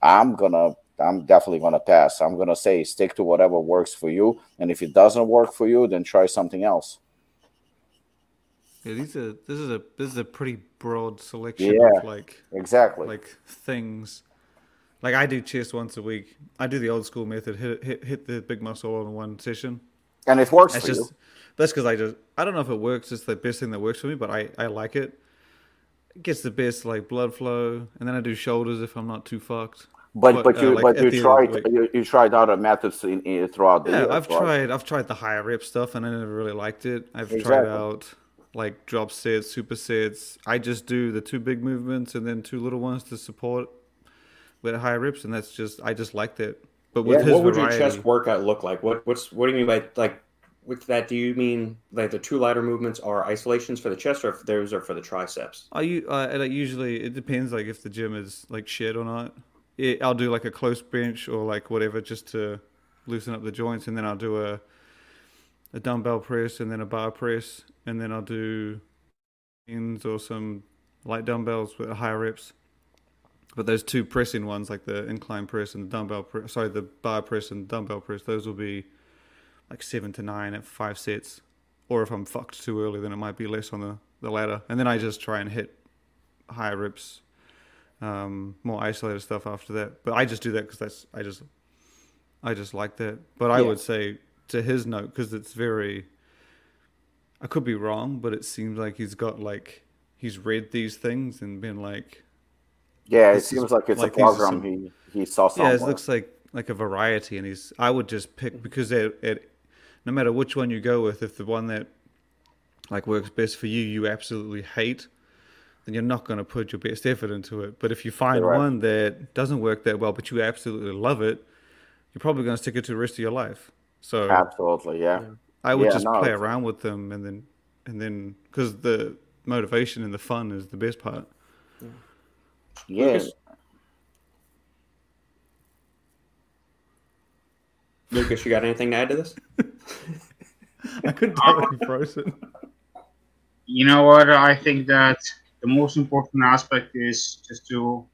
I'm going to I'm definitely going to pass. I'm going to say stick to whatever works for you, and if it doesn't work for you, then try something else. Yeah, these are this is a this is a pretty broad selection yeah, of like exactly like things. Like I do chest once a week. I do the old school method: hit hit hit the big muscle all in one session, and it works That's for just, you that's because I just I don't know if it works. It's the best thing that works for me, but I I like it. It gets the best like blood flow, and then I do shoulders if I'm not too fucked. But but, but uh, you like but you tried you, you, tried other methods in, in throughout the yeah year, I've right? tried I've tried the higher rep stuff and I never really liked it. I've exactly. tried out like drop sets, supersets. I just do the two big movements and then two little ones to support with high reps, and that's just I just liked it. But with yeah, what would variety, your chest workout look like? What what's what do you mean by like with that, do you mean like the two ladder movements are isolations for the chest, or if those are for the triceps? I uh, like usually it depends like if the gym is like shit or not. It, I'll do like a close bench or like whatever just to loosen up the joints, and then I'll do a a dumbbell press and then a bar press, and then I'll do ends or some light dumbbells with higher reps. But those two pressing ones, like the incline press and the dumbbell press, sorry, the bar press and dumbbell press, those will be like seven to nine at five sets. Or if I'm fucked too early, then it might be less on the, the ladder. And then I just try and hit higher reps, um, more isolated stuff after that. But I just do that because that's I just I just like that. But I yeah. would say to his note because it's very. I could be wrong, but it seems like he's got like he's read these things and been like. Yeah, it seems like it's like a program some, he he saw somewhere. Yeah, it looks like like a variety, and he's. I would just pick because it, it no matter which one you go with, if the one that like works best for you, you absolutely hate, then you're not going to put your best effort into it. But if you find right. one that doesn't work that well, but you absolutely love it, you're probably going to stick it to the rest of your life. So absolutely, yeah. I would yeah, just no, play around with them, and then and then because the motivation and the fun is the best part. Yeah. Lucas, Lucas, you got anything to add to this? (laughs) I couldn't tell if you frozen. You know what? I think that the most important aspect is just to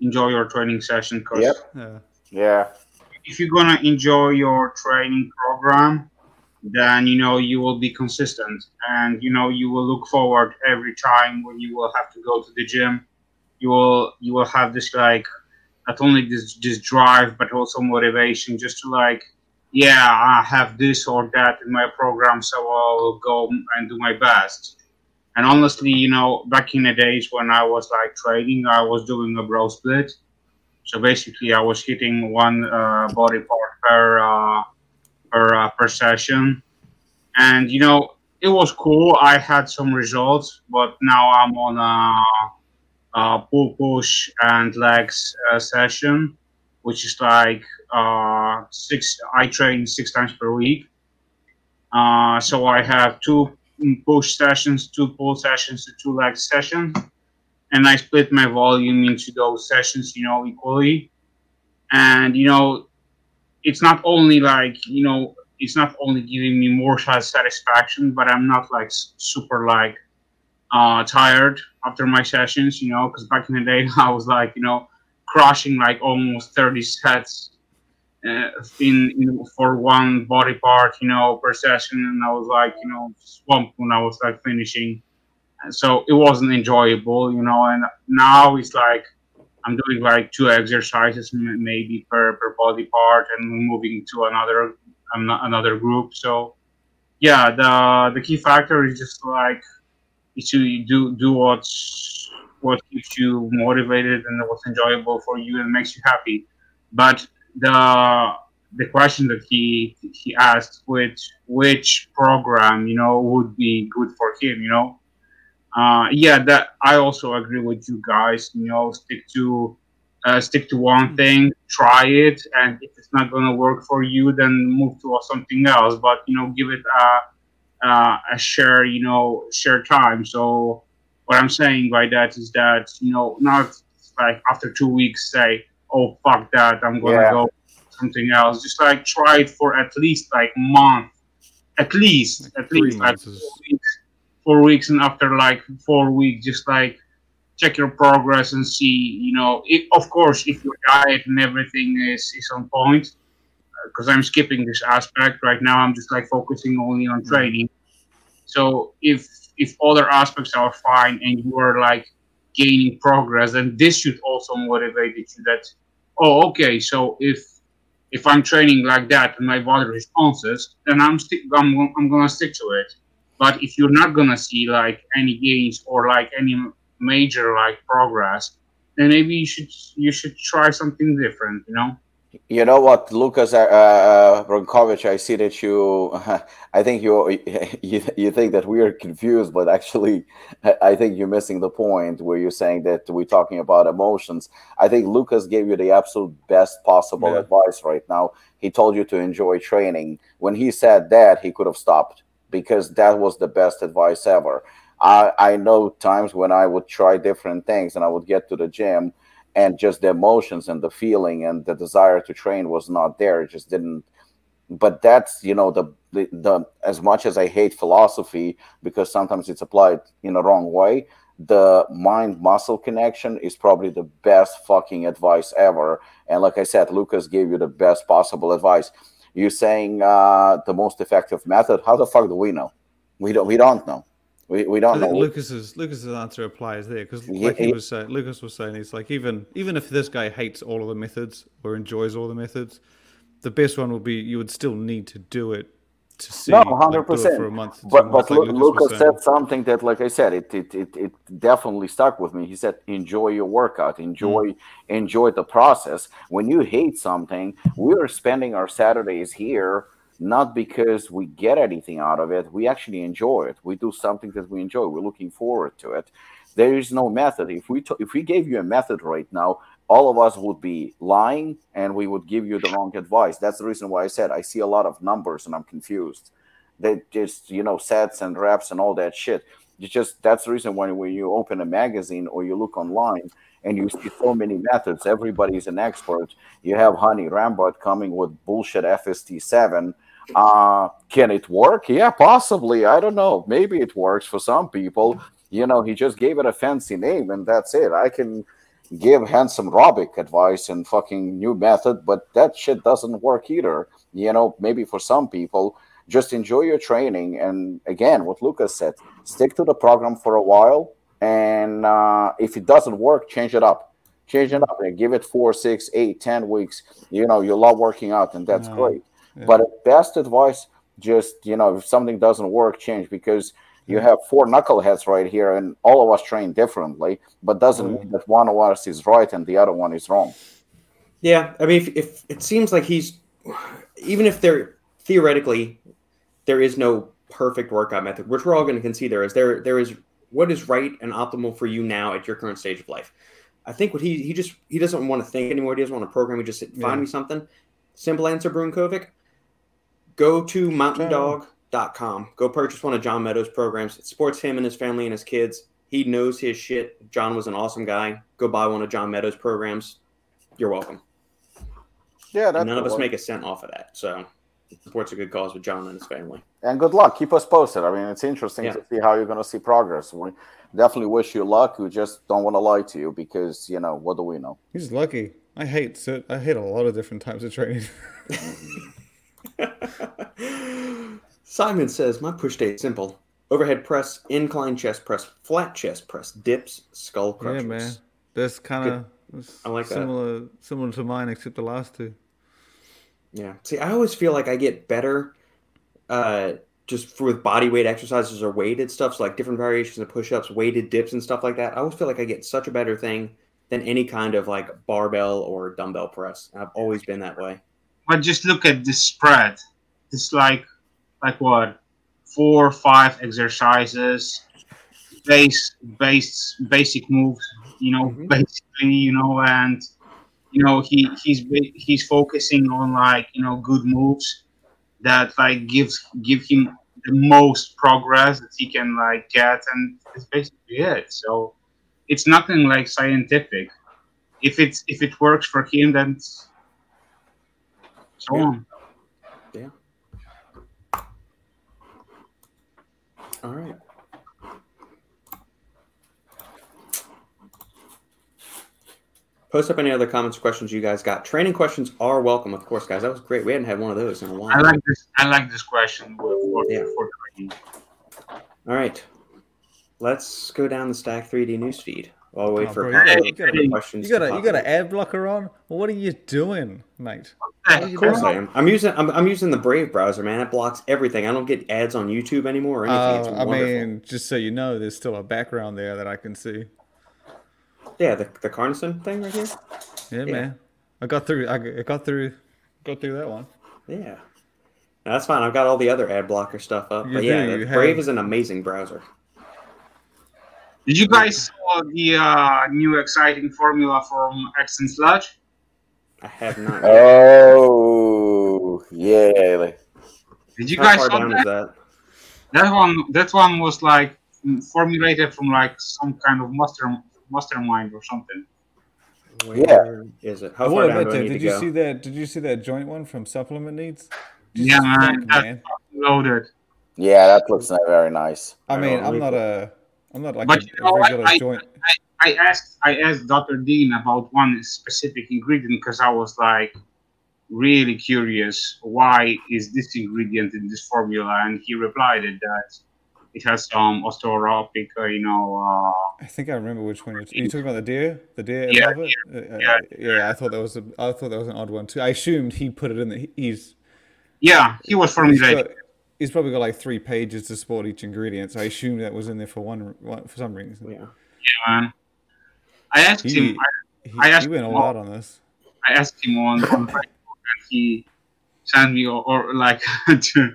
enjoy your training session. Cause yep. Yeah. Yeah. If you're gonna enjoy your training program, then you know you will be consistent, and you know you will look forward every time when you will have to go to the gym. You will you will have this like not only this this drive but also motivation just to like yeah I have this or that in my program, so I'll go and do my best and honestly, you know, back in the days when I was like trading, I was doing a bro split. So basically, I was hitting one uh, body part per uh, per uh, per session, and you know, it was cool. I had some results, but now I'm on a, a pull push and legs uh, session, which is like uh, six. I train six times per week. Uh, so I have two push sessions, two pull sessions, to two leg sessions. And I split my volume into those sessions, you know, equally. And, you know, it's not only like, you know, it's not only giving me more satisfaction, but I'm not like super like uh, tired after my sessions, you know, because back in the day (laughs) I was like, you know, crushing like almost 30 sets uh, in, in, for one body part, you know, per session, and I was like, you know, swamped when I was like finishing. So it wasn't enjoyable, you know. And now it's like I'm doing like two exercises maybe per per body part, and moving to another another group. So yeah, the the key factor is just like to do do what's what keeps you motivated and what's enjoyable for you and makes you happy. But the the question that he he asked which which program you know would be good for him you know? Uh, yeah that i also agree with you guys you know stick to uh, stick to one thing try it and if it's not going to work for you then move to something else. But you know give it a, a, a share you know share time so what i'm saying by that is that you know not like after two weeks say oh fuck that, I'm gonna yeah. go something else. Just like try it for at least like month, at least like at least like four weeks, four weeks, and after like four weeks, just like check your progress and see. You know, it, of course, if your diet and everything is is on point. Because I'm skipping this aspect right now, I'm just like focusing only on mm-hmm. training. So if if other aspects are fine and you are like gaining progress, then this should also motivate you that oh, okay, so if if I'm training like that and my body responses, then I'm stick I'm, I'm gonna stick to it. But if you're not gonna see like any gains or like any major like progress, then maybe you should you should try something different, you know. You know what, Lucas uh, uh, I see that you, (laughs) I think you, (laughs) you, you think that we are confused, but actually, (laughs) I think you're missing the point where you're saying that we're talking about emotions. I think Lucas gave you the absolute best possible yeah. advice right now. He told you to enjoy training. When he said that, he could have stopped because that was the best advice ever. I, I know times when I would try different things and I would get to the gym and just the emotions and the feeling and the desire to train was not there it just didn't but that's you know the, the the as much as I hate philosophy because sometimes it's applied in a wrong way. The mind muscle connection is probably the best fucking advice ever. And like I said, Lucas gave you the best possible advice. You're saying uh, the most effective method. How the fuck do we know? We don't. We don't know. We, we don't know. Lucas's Lucas's answer applies there because, like he he- was saying, Lucas was saying, it's like even even if this guy hates all of the methods or enjoys all the methods, the best one will be you would still need to do it to see No, hundred do it percent. for a month. But months, but like Lucas Lucas said something that, like I said, it, it it it definitely stuck with me. He said, "Enjoy your workout. Enjoy Mm. enjoy the process. When you hate something, we are spending our Saturdays here." Not because we get anything out of it, we actually enjoy it. We do something that we enjoy. We're looking forward to it. There is no method. If we to, if we gave you a method right now, all of us would be lying and we would give you the wrong advice. That's the reason why I said I see a lot of numbers and I'm confused. They just, you know, sets and reps and all that shit. You just that's the reason why when you open a magazine or you look online and you see so many methods, everybody's an expert. You have Hany Rambod coming with bullshit FST7. Uh, can it work? Yeah, possibly. I don't know. Maybe it works for some people. You know, he just gave it a fancy name and that's it. I can give handsome Robic advice and fucking new method, but that shit doesn't work either. You know, maybe for some people, just enjoy your training. And again, what Lucas said, stick to the program for a while. And uh, if it doesn't work, change it up. Change it up and give it four, six, eight, ten weeks. You know, you love working out, and that's Yeah. great. Yeah. But best advice, just you know, if something doesn't work, change because you have four knuckleheads right here, and all of us train differently. But doesn't mean that one of us is right and the other one is wrong. Yeah, I mean, if, if it seems like he's, even if there theoretically there is no perfect workout method, which we're all going to concede there is, there there is what is right and optimal for you now at your current stage of life. I think what he he just he doesn't want to think anymore. He doesn't want to program. He just said, find Yeah. me something. Simple answer, Brunkovic. Go to mountaindog.com. Go purchase one of John Meadows' programs. It supports him and his family and his kids. He knows his shit. John was an awesome guy. Go buy one of John Meadows' programs. You're welcome. Yeah, that's none of us work. make a cent off of that. So supports a good cause with John and his family. And good luck. Keep us posted. I mean, it's interesting Yeah. to see how you're going to see progress. We definitely wish you luck. We just don't want to lie to you because you know what do we know? He's lucky. I hate sit. I hate a lot of different types of training. (laughs) (laughs) Simon says, My push day is simple. Overhead press, incline chest press, flat chest press, dips, skull yeah, man. That's kind of I like that. similar similar to mine, except the last two. Yeah. See, I always feel like I get better uh, just for with body weight exercises or weighted stuff. So like different variations of push-ups, weighted dips and stuff like that. I always feel like I get such a better thing than any kind of like barbell or dumbbell press. I've always been that way. But just look at the spread. It's like like what four or five exercises, base base basic moves. You know, Mhm. basically, you know, and you know he he's he's focusing on like you know good moves that like gives give him the most progress that he can like get, and it's basically it. So it's nothing like scientific. If it's if it works for him, then it's- so Yeah. on. All right. Post up any other comments or questions you guys got. Training questions are welcome, of course, guys. That was great. We hadn't had one of those in a while. I like this. I like this question for, for, Yeah. for training. All right. Let's go down the Stack 3D newsfeed while we wait Oh, for bro, a couple you of got, you got, questions. you got to a you got an ad blocker on. What are you doing, mate? Hey, Of course I am. I'm using I'm, I'm using the Brave browser, man. It blocks everything. I don't get ads on YouTube anymore or anything. it's Uh, I wonderful. mean, just so you know, there's still a background there that I can see. yeah, the the Carnison thing right here. Yeah, Yeah. man. I got through. I got- through. Got through that one. Yeah, that's fine. I've got all the other ad blocker stuff up. You but yeah, do, the you Brave have- is an amazing browser. Did you guys saw the uh, new exciting formula from Axe & Sledge? I have not. Yet. (laughs) Oh, yeah. Did you How guys far saw down that? is that? That one. That one was like formulated from like some kind of master mastermind or something. Yeah, is it? How far What down about do I need Did to you go? see that? Did you see that joint one from Supplement Needs? Yeah, man, that's man. loaded. Yeah, that looks very nice. I mean, don't I'm know. not a, I'm not like But a, you know regular I- joint. I asked I asked Dr. Dean about one specific ingredient because I was like really curious why is this ingredient in this formula, and he replied that it has some osteotropic, uh, you know, uh, I think I remember which one you're. Are you talking about the deer? The deer Yeah, above it? Uh, uh, yeah. yeah. I thought that was a. I thought that was an odd one too. I assumed he put it in. The, he's. yeah, he was formulating. Got, he's probably got like three pages to support each ingredient. So I assume that was in there for one, one for some reason. Yeah. Yeah, man. I asked He, him. he, I asked he went him all all- out on this. I asked him on, on Facebook, and he sent me or, or like (laughs) two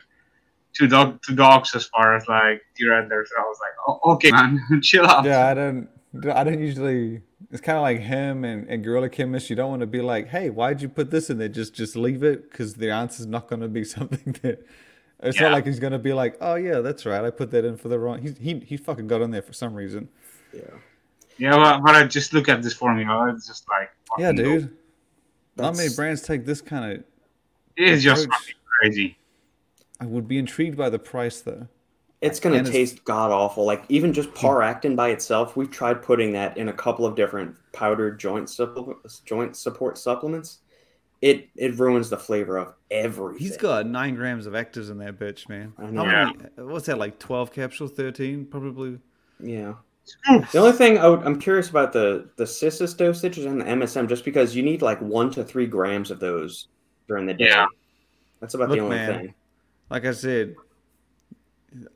two dog two dogs as far as like deer antlers. So I was like, oh, okay, man, (laughs) chill out. Yeah, I don't. I don't usually. It's kind of like him and, and Gorilla Chemist. You don't want to be like, "Hey, why'd you put this in there?" Just just leave it because the answer's not going to be (laughs) something that. It's Yeah. not like he's going to be like, "Oh yeah, that's right. I put that in for the wrong." He he he fucking got in there for some reason. Yeah. Yeah, but, but I just look at this formula. It's just like Yeah, dude. dope. Not many brands take this kind of. It's just approach. fucking crazy. I would be intrigued by the price though. It's gonna And taste god awful. Like even just Paractin by itself, we've tried putting that in a couple of different powdered joint supple- joint support supplements. It it ruins the flavor of everything. He's got nine grams of actives in that bitch, man. I How know. Yeah. many? What's that like? Twelve capsules? Thirteen? Probably. yeah. The only thing I would, I'm curious about the the Cissus dosages and the MSM, just because you need like one to three grams of those during the day. Yeah. That's about Look, the only man. thing. Like I said,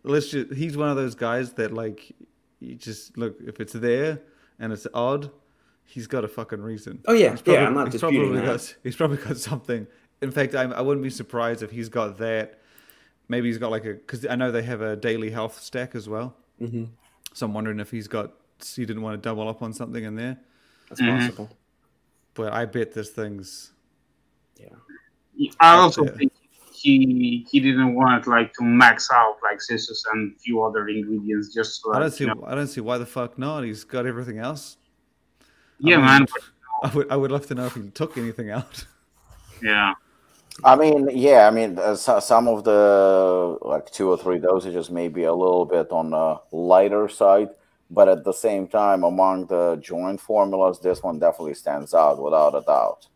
let's just. He's one of those guys that like, you just look if it's there and it's odd, he's got a fucking reason. Oh yeah, He's probably, yeah. I'm not he's disputing probably that. got. He's probably got something. In fact, I, I wouldn't be surprised if he's got that. Maybe he's got like a because I know they have a daily health stack as well. hmm So I'm wondering if he's got. He didn't want to double up on something in there. That's Mhm. possible. But I bet this thing's. Yeah. I also Yeah. think he he didn't want like to max out like Cissus and a few other ingredients just so I don't that, see. you know, I don't see why the fuck not. He's got everything else. Yeah, mean, man. I would. I would love to know if he took anything out. Yeah, I mean, yeah, I mean, uh, so, some of the like two or three dosages may be a little bit on the lighter side, but at the same time, among the joint formulas, this one definitely stands out without a doubt.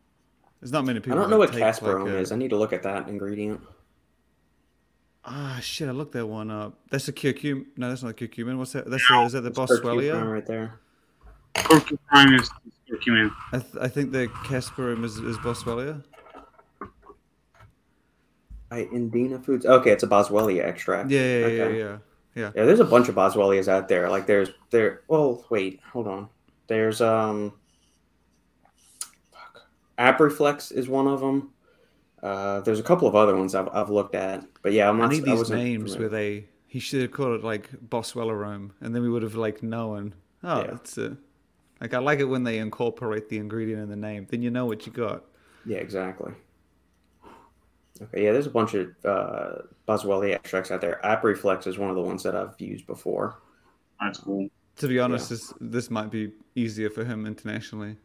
There's not many people. I don't know what take, Casperome like, a- is. I need to look at that ingredient. Ah, shit! I looked that one up. That's a curcumin. No, that's not curcumin. What's that? That's the, is that the It's Boswellia? Curcumin right there. Porcupine is curcumin. I, th- I think the Casperome is, is Boswellia. I Indina Foods. Okay, it's a Boswellia extract. Yeah, yeah, yeah, Okay. yeah, yeah. Yeah, there's a bunch of Boswellias out there. Like there's there. Well, wait, hold on. There's um. Fuck. ApresFlex is one of them. Uh, there's a couple of other ones I've, I've looked at, but yeah, I'm not. I need these wasn't names familiar. where they. He should have called it like Boswellerome, and then we would have like known. Oh, Yeah. it's a. Like I like it when they incorporate the ingredient in the name. Then you know what you got. Yeah, exactly. Okay, yeah, there's a bunch of uh, Boswellia extracts out there. ApresFlex is one of the ones that I've used before. That's cool. To be honest, this this might be easier for him internationally.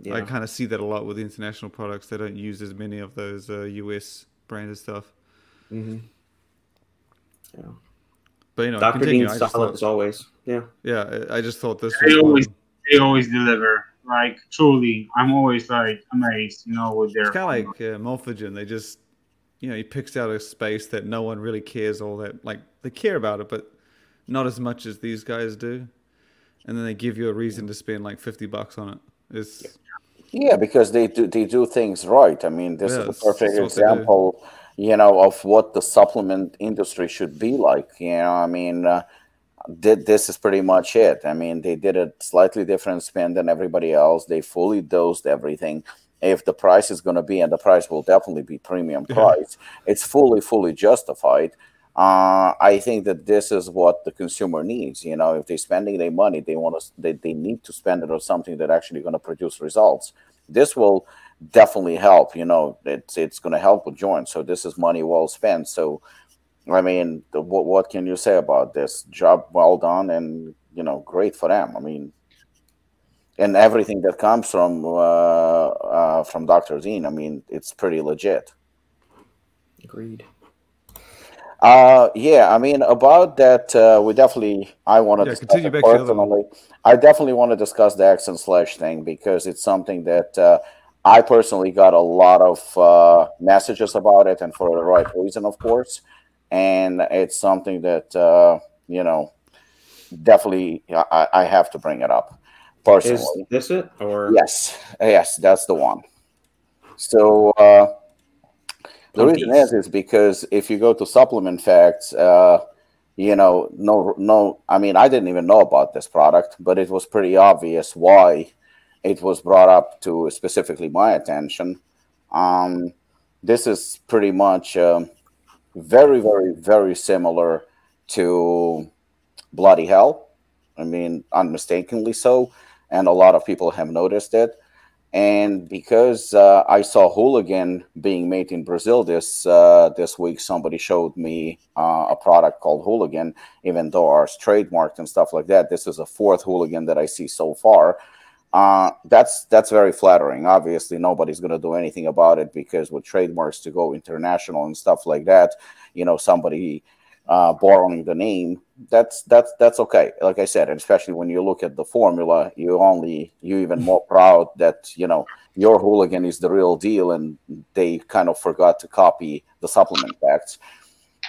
Yeah, I kind of see that a lot with the international products. They don't use as many of those uh, US branded stuff. Mm-hmm. yeah. But you know, Dr. continue. Dean solid thought, as always. Yeah, yeah, I I just thought this They was always one. They always deliver. Like truly, I'm always like amazed, you know, with their. It's kind of like uh, Morphogen. They just, you know, he picks out a space that no one really cares all that. Like they care about it, but not as much as these guys do. And then they give you a reason to spend like fifty bucks on it. It's Yeah, because they do they do things right. I mean, this Yeah, is a perfect it's what they do. example, you know, of what the supplement industry should be like. You know, I mean, uh, did this is pretty much it. I mean, they did a slightly different spin than everybody else. They fully dosed everything. If the price is going to be, and the price will definitely be premium Yeah. price, it's fully, fully justified. Uh, I think that this is what the consumer needs. You know, if they're spending their money, they want to, they, they need to spend it on something that actually going to produce results. This will definitely help. You know, it's it's going to help with joints. So this is money well spent. So, I mean, the, what what can you say about this? Job well done, and you know, great for them. I mean, and everything that comes from uh, uh, from Doctor Dean, I mean, it's pretty legit. Agreed. Uh, yeah, I mean about that, uh, we definitely. I want to Yeah, continue back to the other one. personally. I definitely want to discuss the Axe & Sledge thing because it's something that uh, I personally got a lot of uh, messages about it, and for the right reason, of course. And it's something that uh, you know, definitely, I, I have to bring it up personally. Is this it or Yes, yes, that's the one. So uh, the reason is is because if you go to supplement facts, uh, you know, no, no. I mean, I didn't even know about this product, but it was pretty obvious why it was brought up to specifically my attention. Um, this is pretty much um, very, very, very similar to Bloody Hell. I mean, unmistakably so, and a lot of people have noticed it. And because uh, I saw Hooligan being made in Brazil this uh, this week, somebody showed me uh, a product called Hooligan. Even though ours trademarked and stuff like that, this is a fourth Hooligan that I see so far. Uh, that's that's very flattering. Obviously, nobody's going to do anything about it because with trademarks to go international and stuff like that, you know, somebody uh, borrowing the name, that's that's that's okay. Like I said, and especially when you look at the formula, you only you even more proud that you know your hooligan is the real deal, and they kind of forgot to copy the supplement facts.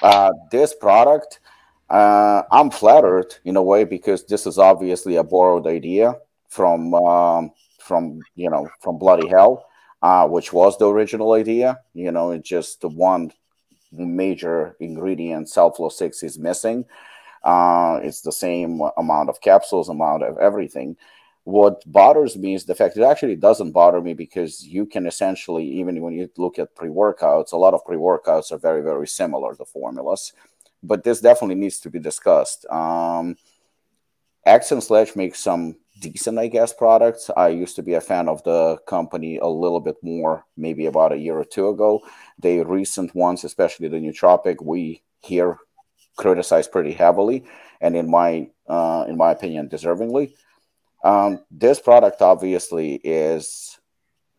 Uh, this product, uh, I'm flattered in a way because this is obviously a borrowed idea from um, from you know from Bloody Hell, uh, which was the original idea. You know, it just the one major ingredient Cellflow Six is missing. Uh, it's the same amount of capsules, amount of everything. What bothers me is the fact it actually doesn't bother me because you can essentially, even when you look at pre workouts, a lot of pre workouts are very, very similar, the formulas. But this definitely needs to be discussed. Um, and Sledge makes some decent, I guess, products. I used to be a fan of the company a little bit more, maybe about a year or two ago. The recent ones, especially the Nootropic, we here criticize pretty heavily, and in my uh, in my opinion, deservingly. Um, this product obviously is,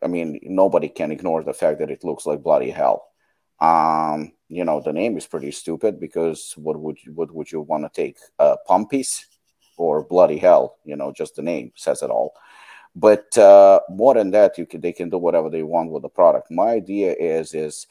I mean, nobody can ignore the fact that it looks like bloody hell. Um, you know, the name is pretty stupid because what would you, what would you want to take? Uh, pumpies or bloody hell? You know, just the name says it all. But uh, more than that, you can they can do whatever they want with the product. My idea is is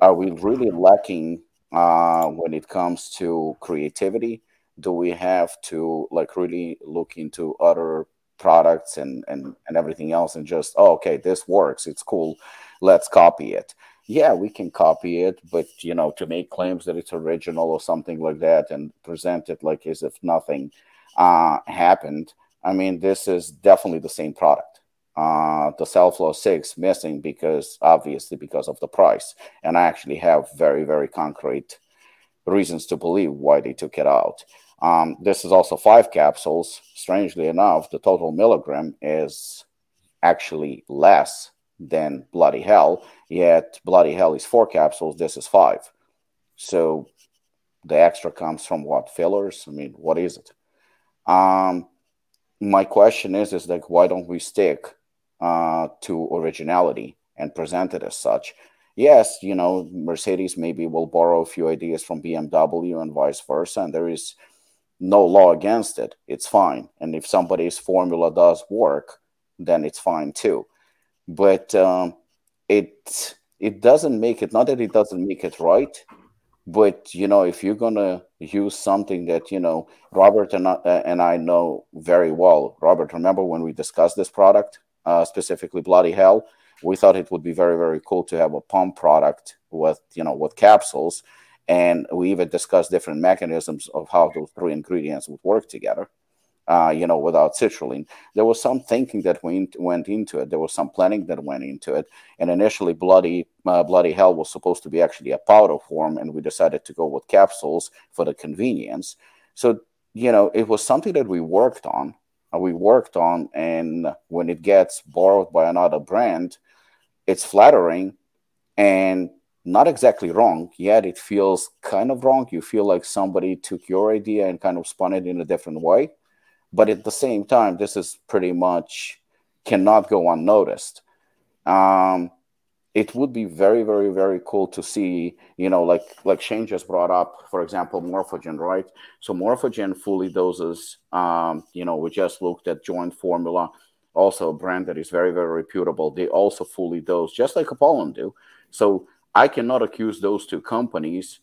are we really lacking uh, when it comes to creativity? Do we have to like really look into other products and and and everything else and just oh okay this works it's cool let's copy it yeah we can copy it but you know to make claims that it's original or something like that and present it like as if nothing uh, happened i mean this is definitely the same product uh, the Cellflow 6 missing because obviously because of the price and i actually have very very concrete reasons to believe why they took it out um, this is also five capsules. Strangely enough, the total milligram is actually less than Bloody Hell, yet Bloody Hell is four capsules. This is five. So the extra comes from what? Fillers? I mean, what is it? Um, my question is, is like, why don't we stick uh, to originality and present it as such? Yes, you know, Mercedes maybe will borrow a few ideas from BMW and vice versa, and there is no law against it. It's fine. And if somebody's formula does work, then it's fine too. But um, it it doesn't make it not that it doesn't make it right, but you know if you're gonna use something that you know Robert and I, and I know very well. Robert, remember when we discussed this product uh, specifically, Bloody Hell? We thought it would be very very cool to have a pump product with you know with capsules and we even discussed different mechanisms of how those three ingredients would work together. Uh, you know, without citrulline, there was some thinking that went went into it. There was some planning that went into it. And initially, bloody uh, bloody hell was supposed to be actually a powder form, and we decided to go with capsules for the convenience. So you know, it was something that we worked on. Uh, we worked on, and when it gets borrowed by another brand, it's flattering, and not exactly wrong, yet it feels kind of wrong. You feel like somebody took your idea and kind of spun it in a different way. But at the same time, this is pretty much cannot go unnoticed. Um, it would be very, very, very cool to see, you know, like like Shane just brought up, for example, Morphogen, right? So Morphogen fully doses. Um, you know, we just looked at Joint Formula, also a brand that is very, very reputable. They also fully dose, just like Apollon do. So I cannot accuse those two companies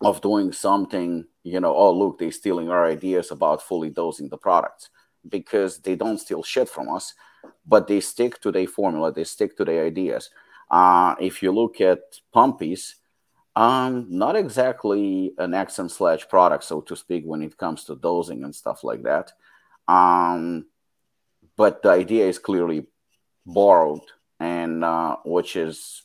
of doing something, you know, oh look, they're stealing our ideas about fully dosing the products because they don't steal shit from us, but they stick to their formula, they stick to their ideas uh, if you look at Pumpies, um, not exactly an Axe & Sledge product, so to speak, when it comes to dosing and stuff like that. Um, but the idea is clearly borrowed, and uh, which is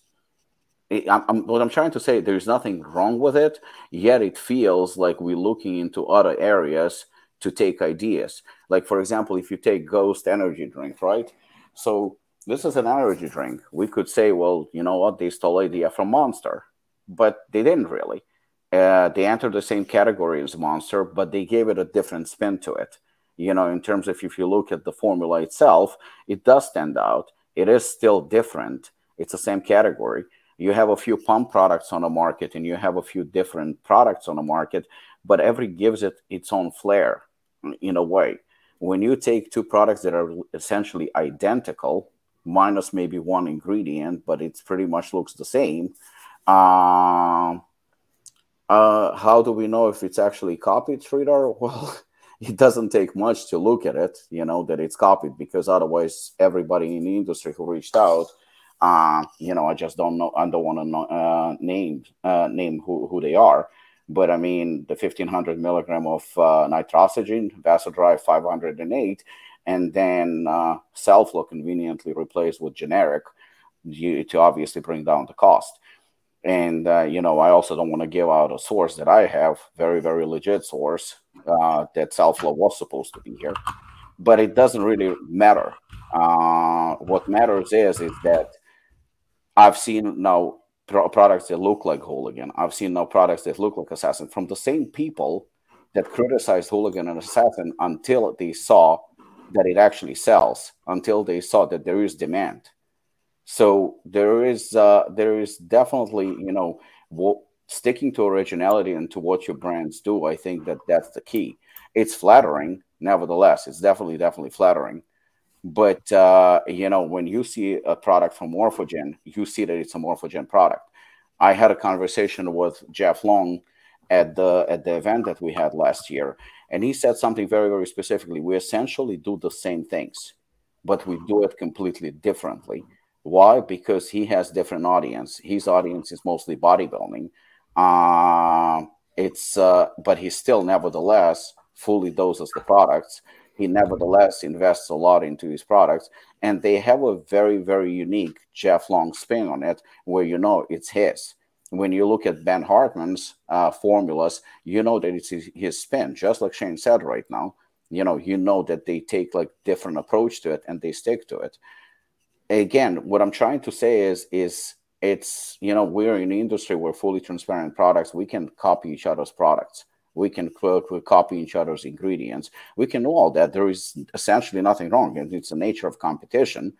I'm, I'm, what I'm trying to say. There's nothing wrong with it, yet it feels like we're looking into other areas to take ideas. Like for example, if you take Ghost Energy drink, right? So this is an energy drink. We could say, well, you know what, they stole idea from Monster, but they didn't really. Uh, they entered the same category as Monster, but they gave it a different spin to it. You know, in terms of if you look at the formula itself, it does stand out. It is still different. It's the same category. You have a few pump products on the market, and you have a few different products on the market, but every gives it its own flair in a way. When you take two products that are essentially identical, minus maybe one ingredient, but it pretty much looks the same. Uh, uh, how do we know if it's actually copied, Sridhar? (laughs) Well, it doesn't take much to look at it, you know, that it's copied because otherwise everybody in the industry who reached out, uh, you know, I just don't know, I don't want to uh, name uh, name who, who they are. But I mean, the 1500 milligram of uh, Nitrosigine, Vasodrive 508, and then uh, Cellflow conveniently replaced with generic you, to obviously bring down the cost. And uh, you know, I also don't want to give out a source that I have, very very legit source uh, that Cellflow was supposed to be here, but it doesn't really matter. What matters is is that I've seen now pro- products that look like Hooligan. I've seen now products that look like Assassin from the same people that criticized Hooligan and Assassin until they saw that it actually sells until they saw that there is demand. So there is uh, there is definitely you know sticking to originality and to what your brands do. I think that that's the key. It's flattering, nevertheless. It's definitely definitely flattering. But uh, you know when you see a product from Morphogen, you see that it's a Morphogen product. I had a conversation with Jeff Long at the at the event that we had last year, and he said something very, very specifically. We essentially do the same things, but we do it completely differently. Why? Because he has different audience. His audience is mostly bodybuilding. Uh, it's uh, but he still nevertheless fully doses the products. He nevertheless invests a lot into his products, and they have a very, very unique Jeff Long spin on it, where you know it's his when you look at Ben Hartman's uh, formulas, you know that it's his, spin, just like Shane said right now. You know, you know that they take like different approach to it and they stick to it. Again, what I'm trying to say is, is it's you know we're in the industry we're fully transparent products. We can copy each other's products. We can quote, we copy each other's ingredients. We can all that. There is essentially nothing wrong. and It's the nature of competition.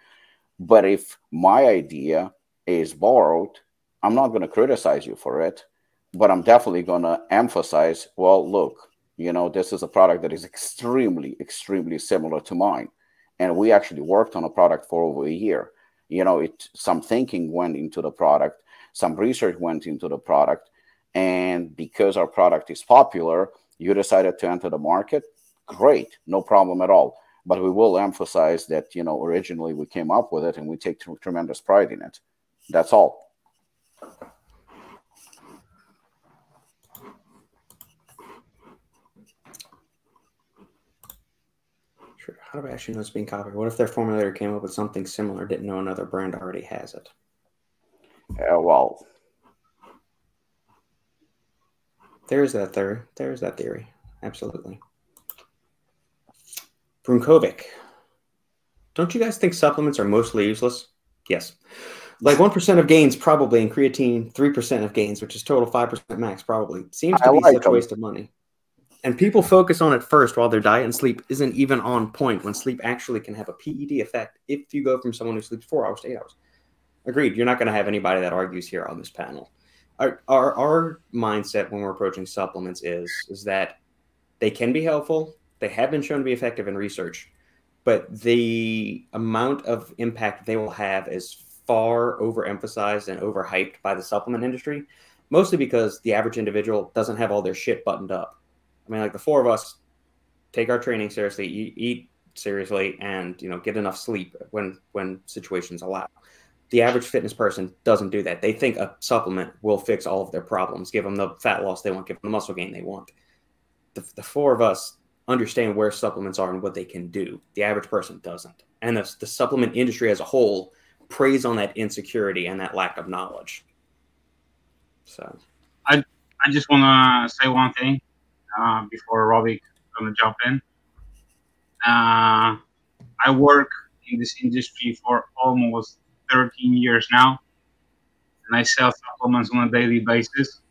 But if my idea is borrowed I'm not going to criticize you for it, but I'm definitely going to emphasize well, look, you know, this is a product that is extremely, extremely similar to mine. And we actually worked on a product for over a year. You know, it some thinking went into the product, some research went into the product. And because our product is popular, you decided to enter the market. Great, no problem at all. But we will emphasize that, you know, originally we came up with it and we take t- tremendous pride in it. That's all. Sure. How do I actually know it's being copied? What if their formulator came up with something similar, didn't know another brand already has it? Yeah, well, there's that theory. There's that theory. Absolutely. Brunkovic. Don't you guys think supplements are mostly useless? Yes like one percent of gains probably, and creatine three percent of gains, which is total five percent max probably. Seems to I be like such a waste of money. And people focus on it first while their diet and sleep isn't even on point when sleep actually can have a PED effect if you go from someone who sleeps four hours to eight hours. Agreed. You're not going to have anybody that argues here on this panel. Our, our, our mindset when we're approaching supplements is is that they can be helpful. They have been shown to be effective in research, but the amount of impact they will have is far overemphasized and overhyped by the supplement industry, mostly because the average individual doesn't have all their shit buttoned up. I mean, like the four of us take our training seriously, eat, seriously, and you know get enough sleep when when situations allow the average fitness person doesn't do that. They think a supplement will fix all of their problems, give them the fat loss they want, give them the muscle gain they want. The, the four of us understand where supplements are and what they can do. The average person doesn't. And the, the supplement industry as a whole preys on that insecurity and that lack of knowledge. So, I, I just want to say one thing uh, before Robbie going to jump in. Uh, I work in this industry for almost 13 years now, and I sell supplements on a daily basis.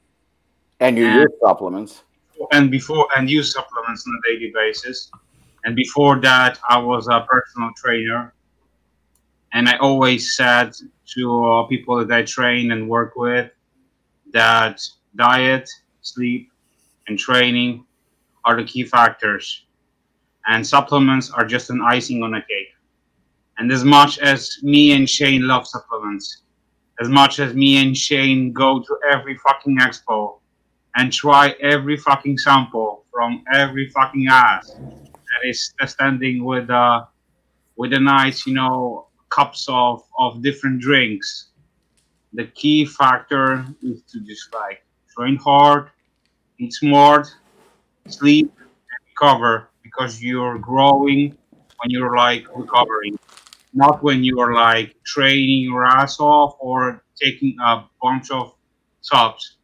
And you and, use supplements. And before and use supplements on a daily basis. And before that, I was a personal trainer, and I always said to uh, people that I train and work with that diet, sleep, and training are the key factors, and supplements are just an icing on a cake. And as much as me and Shane love supplements, as much as me and Shane go to every fucking expo and try every fucking sample from every fucking ass that is standing with uh with a nice, you know, cups of of different drinks. The key factor is to just like train hard, eat smart, sleep, and recover because you're growing when you're like recovering not when you are like training your ass off or taking a bunch of subs.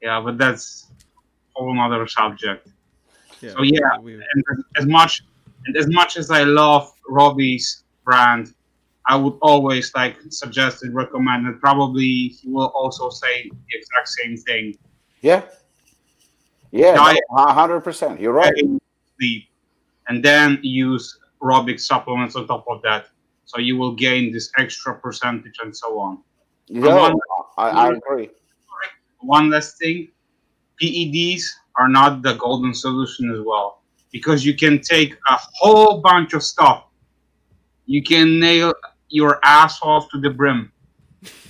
Yeah, but that's a whole other subject. Yeah, so yeah, we, and as much and as much as I love Robbie's brand, I would always like suggest and recommend and probably he will also say the exact same thing. Yeah. Yeah, hundred percent. You're right. Sleep, and then use aerobic supplements on top of that. So you will gain this extra percentage and so on. Yeah, one, I, I agree. One last thing PEDs are not the golden solution as well because you can take a whole bunch of stuff. You can nail your ass off to the brim.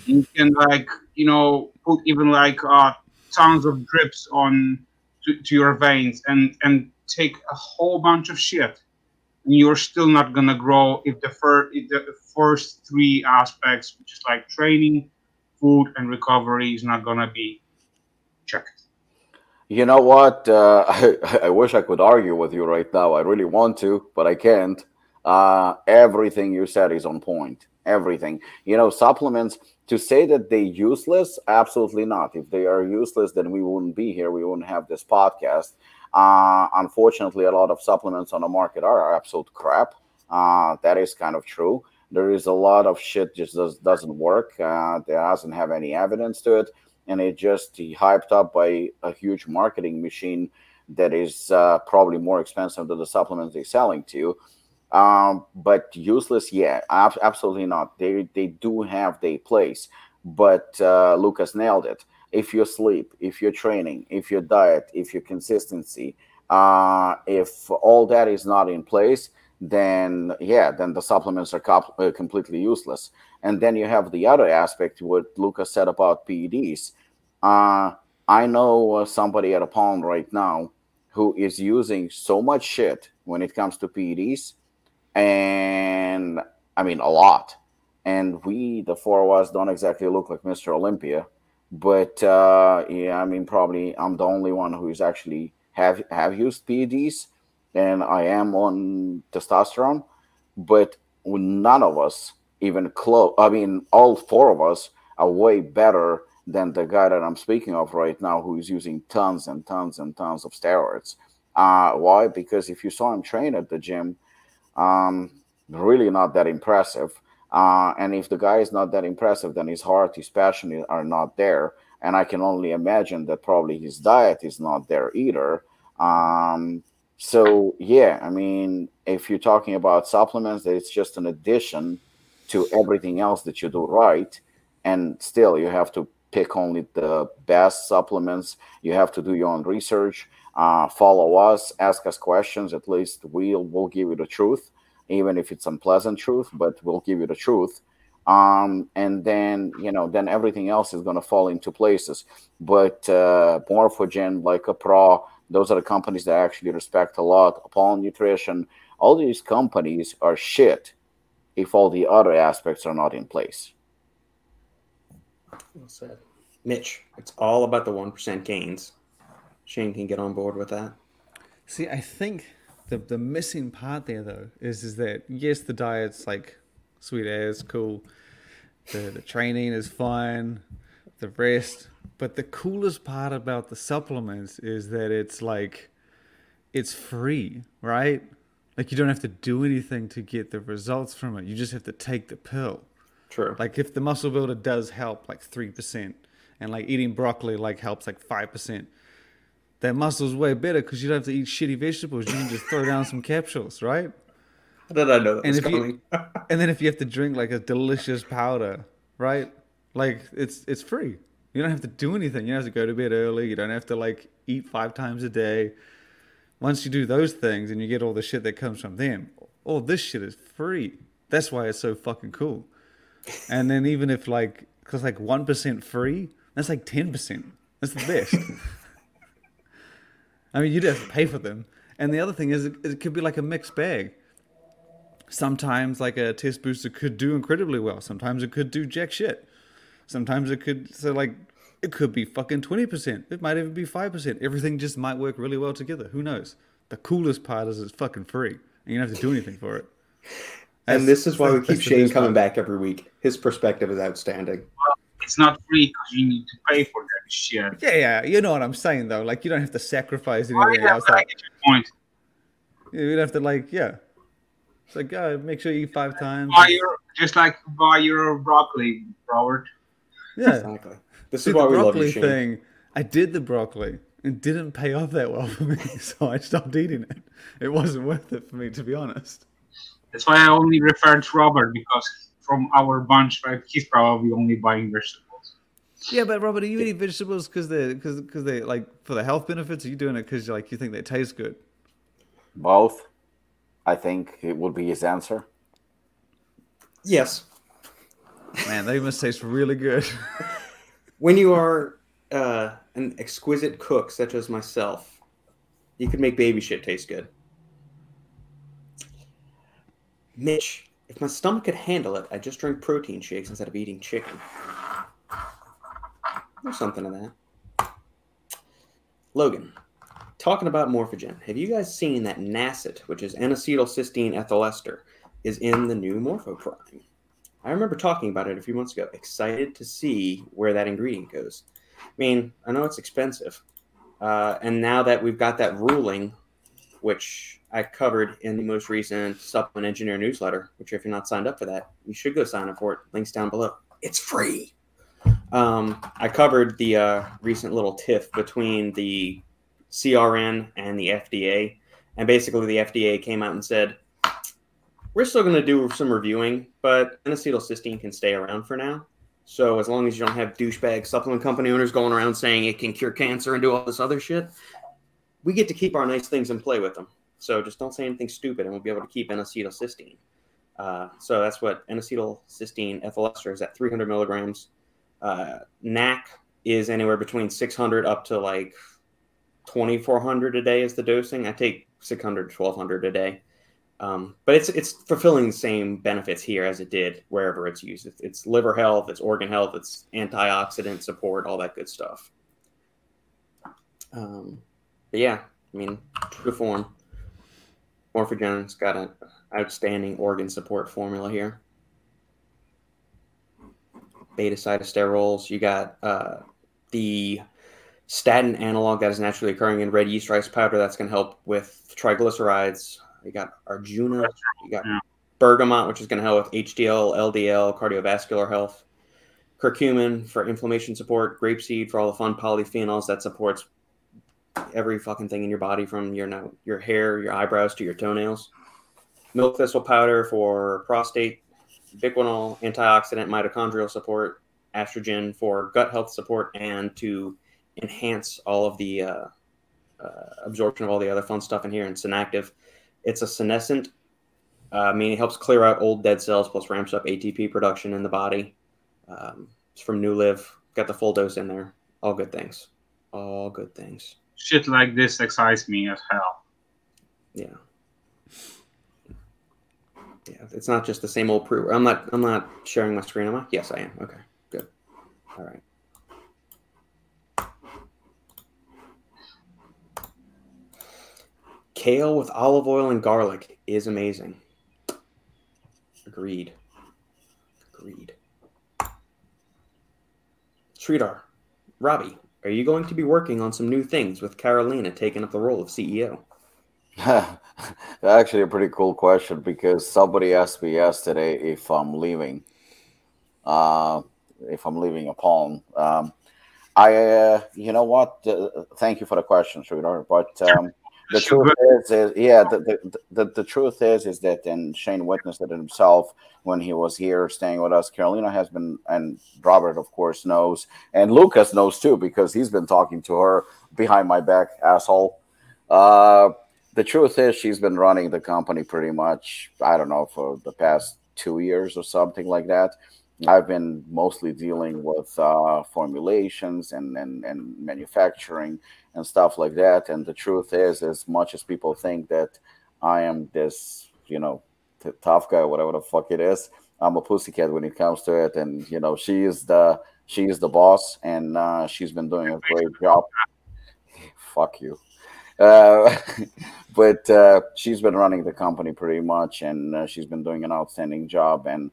You can like you know put even like uh, tons of drips on to, to your veins and and take a whole bunch of shit you're still not going to grow if the, fir- if the first three aspects, which is like training, food, and recovery, is not going to be checked. You know what? Uh, I, (laughs) I wish I could argue with you right now. I really want to, but I can't. Uh, everything you said is on point. Everything. You know, supplements, to say that they're useless, absolutely not. If they are useless, then we wouldn't be here. We wouldn't have this podcast. Uh, unfortunately, a lot of supplements on the market are absolute crap. Uh, that is kind of true. There is a lot of shit just does, doesn't work. Uh, there doesn't have any evidence to it, and it just hyped up by a huge marketing machine that is uh, probably more expensive than the supplements they're selling to you. Um, but useless, yeah, ab- absolutely not. They they do have their place, but uh, Lucas nailed it if your sleep, if your training, if your diet, if your consistency, uh, if all that is not in place, then yeah, then the supplements are comp- uh, completely useless. And then you have the other aspect, what Lucas said about PEDs. Uh, I know somebody at a pond right now who is using so much shit when it comes to PEDs, and I mean a lot. And we, the four of us, don't exactly look like Mr. Olympia but uh, yeah, I mean, probably I'm the only one who's actually have have used PEDs, and I am on testosterone, but none of us even close. I mean, all four of us are way better than the guy that I'm speaking of right now, who is using tons and tons and tons of steroids. Uh, why? Because if you saw him train at the gym, um, really not that impressive. Uh, and if the guy is not that impressive, then his heart, his passion are not there. And I can only imagine that probably his diet is not there either. Um, so yeah, I mean, if you're talking about supplements, that it's just an addition to everything else that you do right. And still you have to pick only the best supplements. You have to do your own research. Uh, follow us ask us questions. At least we'll we'll give you the truth even if it's unpleasant truth but we'll give you the truth. Um, and then you know then everything else is going to fall into places. But uh, morphogen like a pro those are the companies that I actually respect a lot. Apollon nutrition all these companies are shit if all the other aspects are not in place. Well said. Mitch it's all about the 1% gains. Shane can get on board with that? See i think the, the missing part there though is is that yes the diet's like sweet as cool. The the training is fine, the rest. But the coolest part about the supplements is that it's like it's free, right? Like you don't have to do anything to get the results from it. You just have to take the pill. True. Like if the muscle builder does help like three percent, and like eating broccoli like helps like five percent, that muscle's way better because you don't have to eat shitty vegetables. You can just throw down some capsules, right? Did I know that and if coming? you, (laughs) and then if you have to drink like a delicious powder, right? Like it's it's free. You don't have to do anything. You don't have to go to bed early. You don't have to like eat five times a day. Once you do those things and you get all the shit that comes from them, all this shit is free. That's why it's so fucking cool. And then even if like, cause like one percent free, that's like ten percent. That's the best. (laughs) I mean, you'd have to pay for them. And the other thing is, it, it could be like a mixed bag sometimes like a test booster could do incredibly well. Sometimes it could do jack shit. Sometimes it could so like it could be fucking twenty percent. It might even be five percent. Everything just might work really well together. Who knows? The coolest part is it's fucking free, and you don't have to do anything for it. and this is why we (laughs) keep Shane coming back every week. His perspective is outstanding. It's not free because you need to pay for that shit. Yeah, yeah, you know what I'm saying though. Like you don't have to sacrifice Oh, anything yeah, else. I Like, get your point. you don't have to like, yeah. It's like, uh, make sure you eat five times. Buy your just like buy your broccoli, Robert. Yeah. Exactly. This See, is why the we love broccoli you, Shane. thing, I did the broccoli. and didn't pay off that well for me, (laughs) so I stopped eating it. It wasn't worth it for me, to be honest. That's why I only referred to Robert because from our bunch, right? He's probably only buying vegetables. Yeah, but Robert, are you eating vegetables because they because because they like for the health benefits? Or are you doing it because like you think they taste good? both i think it would be his answer Yes. Man, they must taste really good. (laughs) When you are uh, an exquisite cook such as myself, you can make baby shit taste good. Mitch, if my stomach could handle it, I'd just drink protein shakes instead of eating chicken. There's something to that. Logan, talking about Morphogen, have you guys seen that NACET, which is N-acetylcysteine ethyl ester, is in the new Morpho Prime? I remember talking about it a few months ago. Excited to see where that ingredient goes. I mean, I know it's expensive, uh, and now that we've got that ruling, which I covered in the most recent Supplement Engineer newsletter, which if you're not signed up for that, you should go sign up for it. Links down below. It's free. Um, I covered the uh, recent little tiff between the CRN and the FDA, and basically the FDA came out and said, we're still going to do some reviewing, but N-acetylcysteine can stay around for now. So as long as you don't have douchebag supplement company owners going around saying it can cure cancer and do all this other shit, we get to keep our nice things and play with them. So just don't say anything stupid, and we'll be able to keep N-acetylcysteine. Uh, so that's what N-acetylcysteine ethyl ester is at 300 milligrams. Uh, NAC is anywhere between 600 up to like 2400 a day is the dosing. I take 600 to 1200 a day. Um, but it's it's fulfilling the same benefits here as it did wherever it's used. It's, it's liver health, it's organ health, it's antioxidant support, all that good stuff. Um, but yeah, I mean, true to form. Morphogen's got an outstanding organ support formula here. Beta sitosterols. You got uh, the statin analog that is naturally occurring in red yeast rice powder that's going to help with triglycerides. You got Arjuna. You got bergamot, which is going to help with HDL, LDL, cardiovascular health. Curcumin for inflammation support. Grapeseed for all the fun polyphenols that supports every fucking thing in your body, from your your hair, your eyebrows to your toenails. Milk thistle powder for prostate ubiquinol, antioxidant, mitochondrial support, Astragin for gut health support, and to enhance all of the uh, uh, absorption of all the other fun stuff in here. And SeneActiv, it's a senescent, uh, meaning it helps clear out old dead cells plus ramps up ATP production in the body. Um, it's from NuLiv. Got the full dose in there. All good things. All good things. Shit like this excites me as hell. Yeah. Yeah, it's not just the same old proof. I'm not. I'm not sharing my screen. Am I? Yes, I am. Okay, good. All right. Kale with olive oil and garlic is amazing. Agreed. Agreed. Sridhar, Robbie, are you going to be working on some new things with Carolina taking up the role of CEO? (laughs) Actually, a pretty cool question because somebody asked me yesterday if I'm leaving. Uh, if I'm leaving Apollon. Um, I, uh, you know what? Uh, thank you for the question, Sridhar. But um, the truth is, is yeah, the, the, the, the, truth is, is that, and Shane witnessed it himself when he was here staying with us. Carolina has been, and Robert, of course, knows, and Lucas knows too, because he's been talking to her behind my back, asshole. Uh, the truth is, she's been running the company pretty much, I don't know, for the past two years or something like that. I've been mostly dealing with uh, formulations and, and, and manufacturing and stuff like that. And the truth is, as much as people think that I am this, you know, t- tough guy, whatever the fuck it is, I'm a pussycat when it comes to it. And you know, she is the she is the boss, and uh, she's been doing a great job. fuck you. Uh, (laughs) but uh, she's been running the company pretty much, and uh, she's been doing an outstanding job. And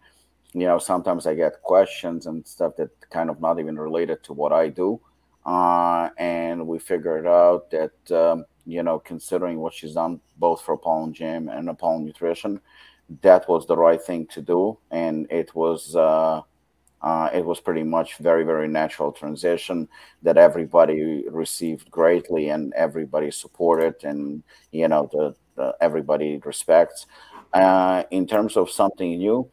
you know, sometimes I get questions and stuff that kind of not even related to what I do uh, and we figured out that um, you know considering what she's done both for Apollon Gym and Apollon Nutrition, that was the right thing to do, and it was. Uh, uh, it was pretty much very very natural transition that everybody received greatly and everybody supported and you know the, the everybody respects uh, in terms of something new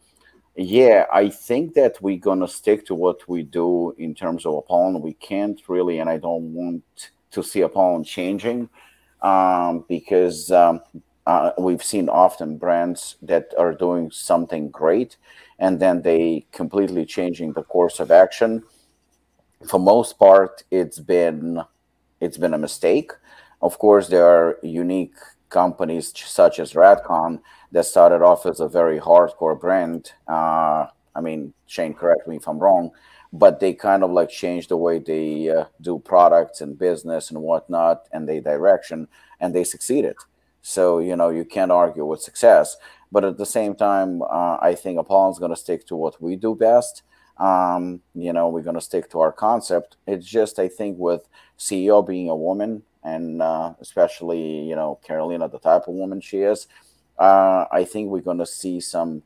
yeah, I think that we're gonna stick to what we do in terms of Apollon. We can't really, and I don't want to see Apollon changing um, because um, uh, we've seen often brands that are doing something great and then they completely changing the course of action. For most part, it's been it's been a mistake. Of course, there are unique companies such as Redcon that started off as a very hardcore brand. Uh, I mean, Shane, correct me if I'm wrong, but they kind of like changed the way they uh, do products and business and whatnot and their direction, and they succeeded. So, you know, you can't argue with success. But at the same time, uh, I think Apollon's going to stick to what we do best. Um, you know, we're going to stick to our concept. It's just, I think, with CEO being a woman, and uh, especially, you know, Carolina, the type of woman she is, uh, I think we're going to see some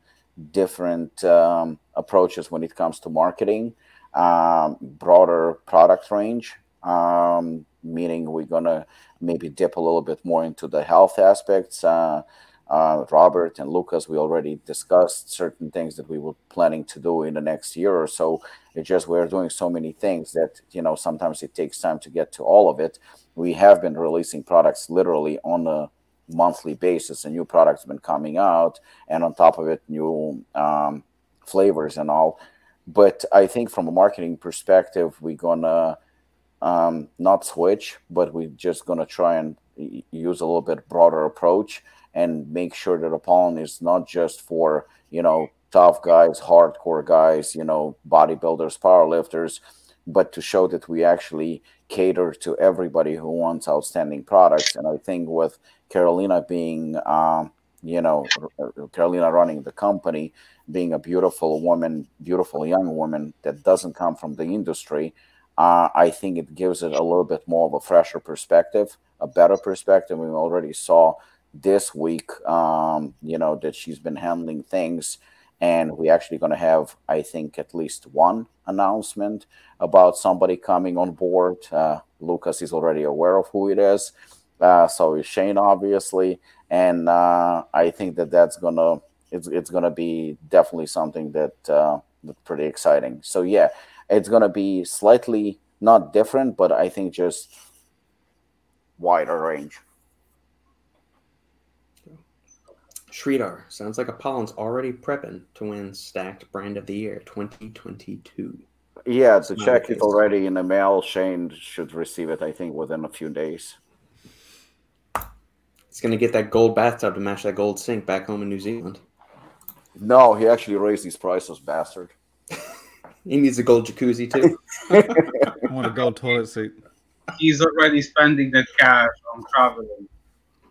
different um, approaches when it comes to marketing, um, broader product range, um, meaning we're going to maybe dip a little bit more into the health aspects. Uh, uh, Robert and Lucas, we already discussed certain things that we were planning to do in the next year or so. It's just we're doing so many things that, you know, sometimes it takes time to get to all of it. We have been releasing products literally on a monthly basis. A new product's been coming out, and on top of it, new um, flavors and all. But I think from a marketing perspective, we're gonna um, not switch, but we're just gonna try and use a little bit broader approach and make sure that Apollon is not just for you know tough guys, hardcore guys, you know bodybuilders, powerlifters, but to show that we actually cater to everybody who wants outstanding products. And I think with Carolina being, um, you know, Carolina running the company, being a beautiful woman, beautiful young woman that doesn't come from the industry, uh, I think it gives it a little bit more of a fresher perspective, a better perspective. We already saw this week, um, you know, that she's been handling things. And we're actually going to have, I think, at least one announcement about somebody coming on board. Uh, Lucas is already aware of who it is. Uh, so is Shane, obviously, and uh, I think that that's gonna it's it's gonna be definitely something that uh, that's pretty exciting. So yeah, it's gonna be slightly not different, but I think just wider range. Sridhar sounds like Apollon's already prepping to win Stacked Brand of the Year 2022. Yeah, the check is already in the mail. Shane should receive it, I think, within a few days. He's gonna get that gold bathtub to match that gold sink back home in New Zealand. No, he actually raised these prices, bastard. (laughs) he needs a gold jacuzzi too. I want a gold toilet seat. He's already spending the cash on traveling.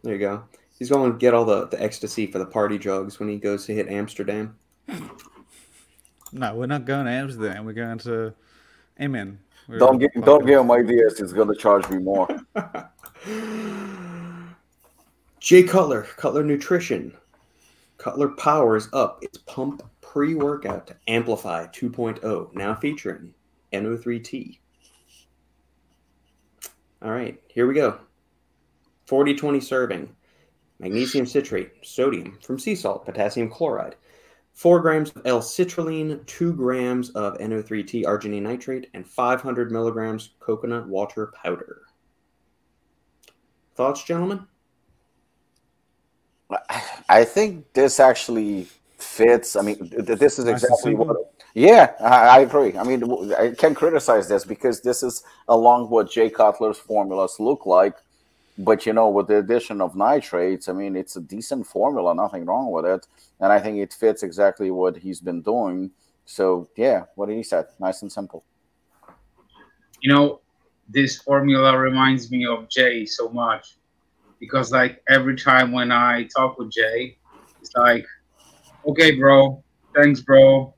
There you go. He's going to get all the, the ecstasy for the party drugs when he goes to hit Amsterdam. No, we're not going to Amsterdam. We're going to Amen. We're Don't get don't give him ideas. He's gonna charge me more. (laughs) Jay Cutler, Cutler Nutrition. Cutler powers up its pump pre workout to Amplify 2.0, now featuring NO3T. All right, here we go 40 20 serving. Magnesium citrate, sodium from sea salt, potassium chloride, 4 grams of L citrulline, 2 grams of NO3T arginine nitrate, and 500 milligrams coconut water powder. Thoughts, gentlemen? I think this actually fits. I mean, th- this is exactly simple. what. Yeah, I, I agree. I mean, I can criticize this because this is along what Jay Cutler's formulas look like. But you know, with the addition of nitrates, I mean, it's a decent formula. Nothing wrong with it, and I think it fits exactly what he's been doing. So yeah, what he said, nice and simple. you know, this formula reminds me of Jay so much because like every time when I talk with Jay, it's like, okay, bro, thanks, bro,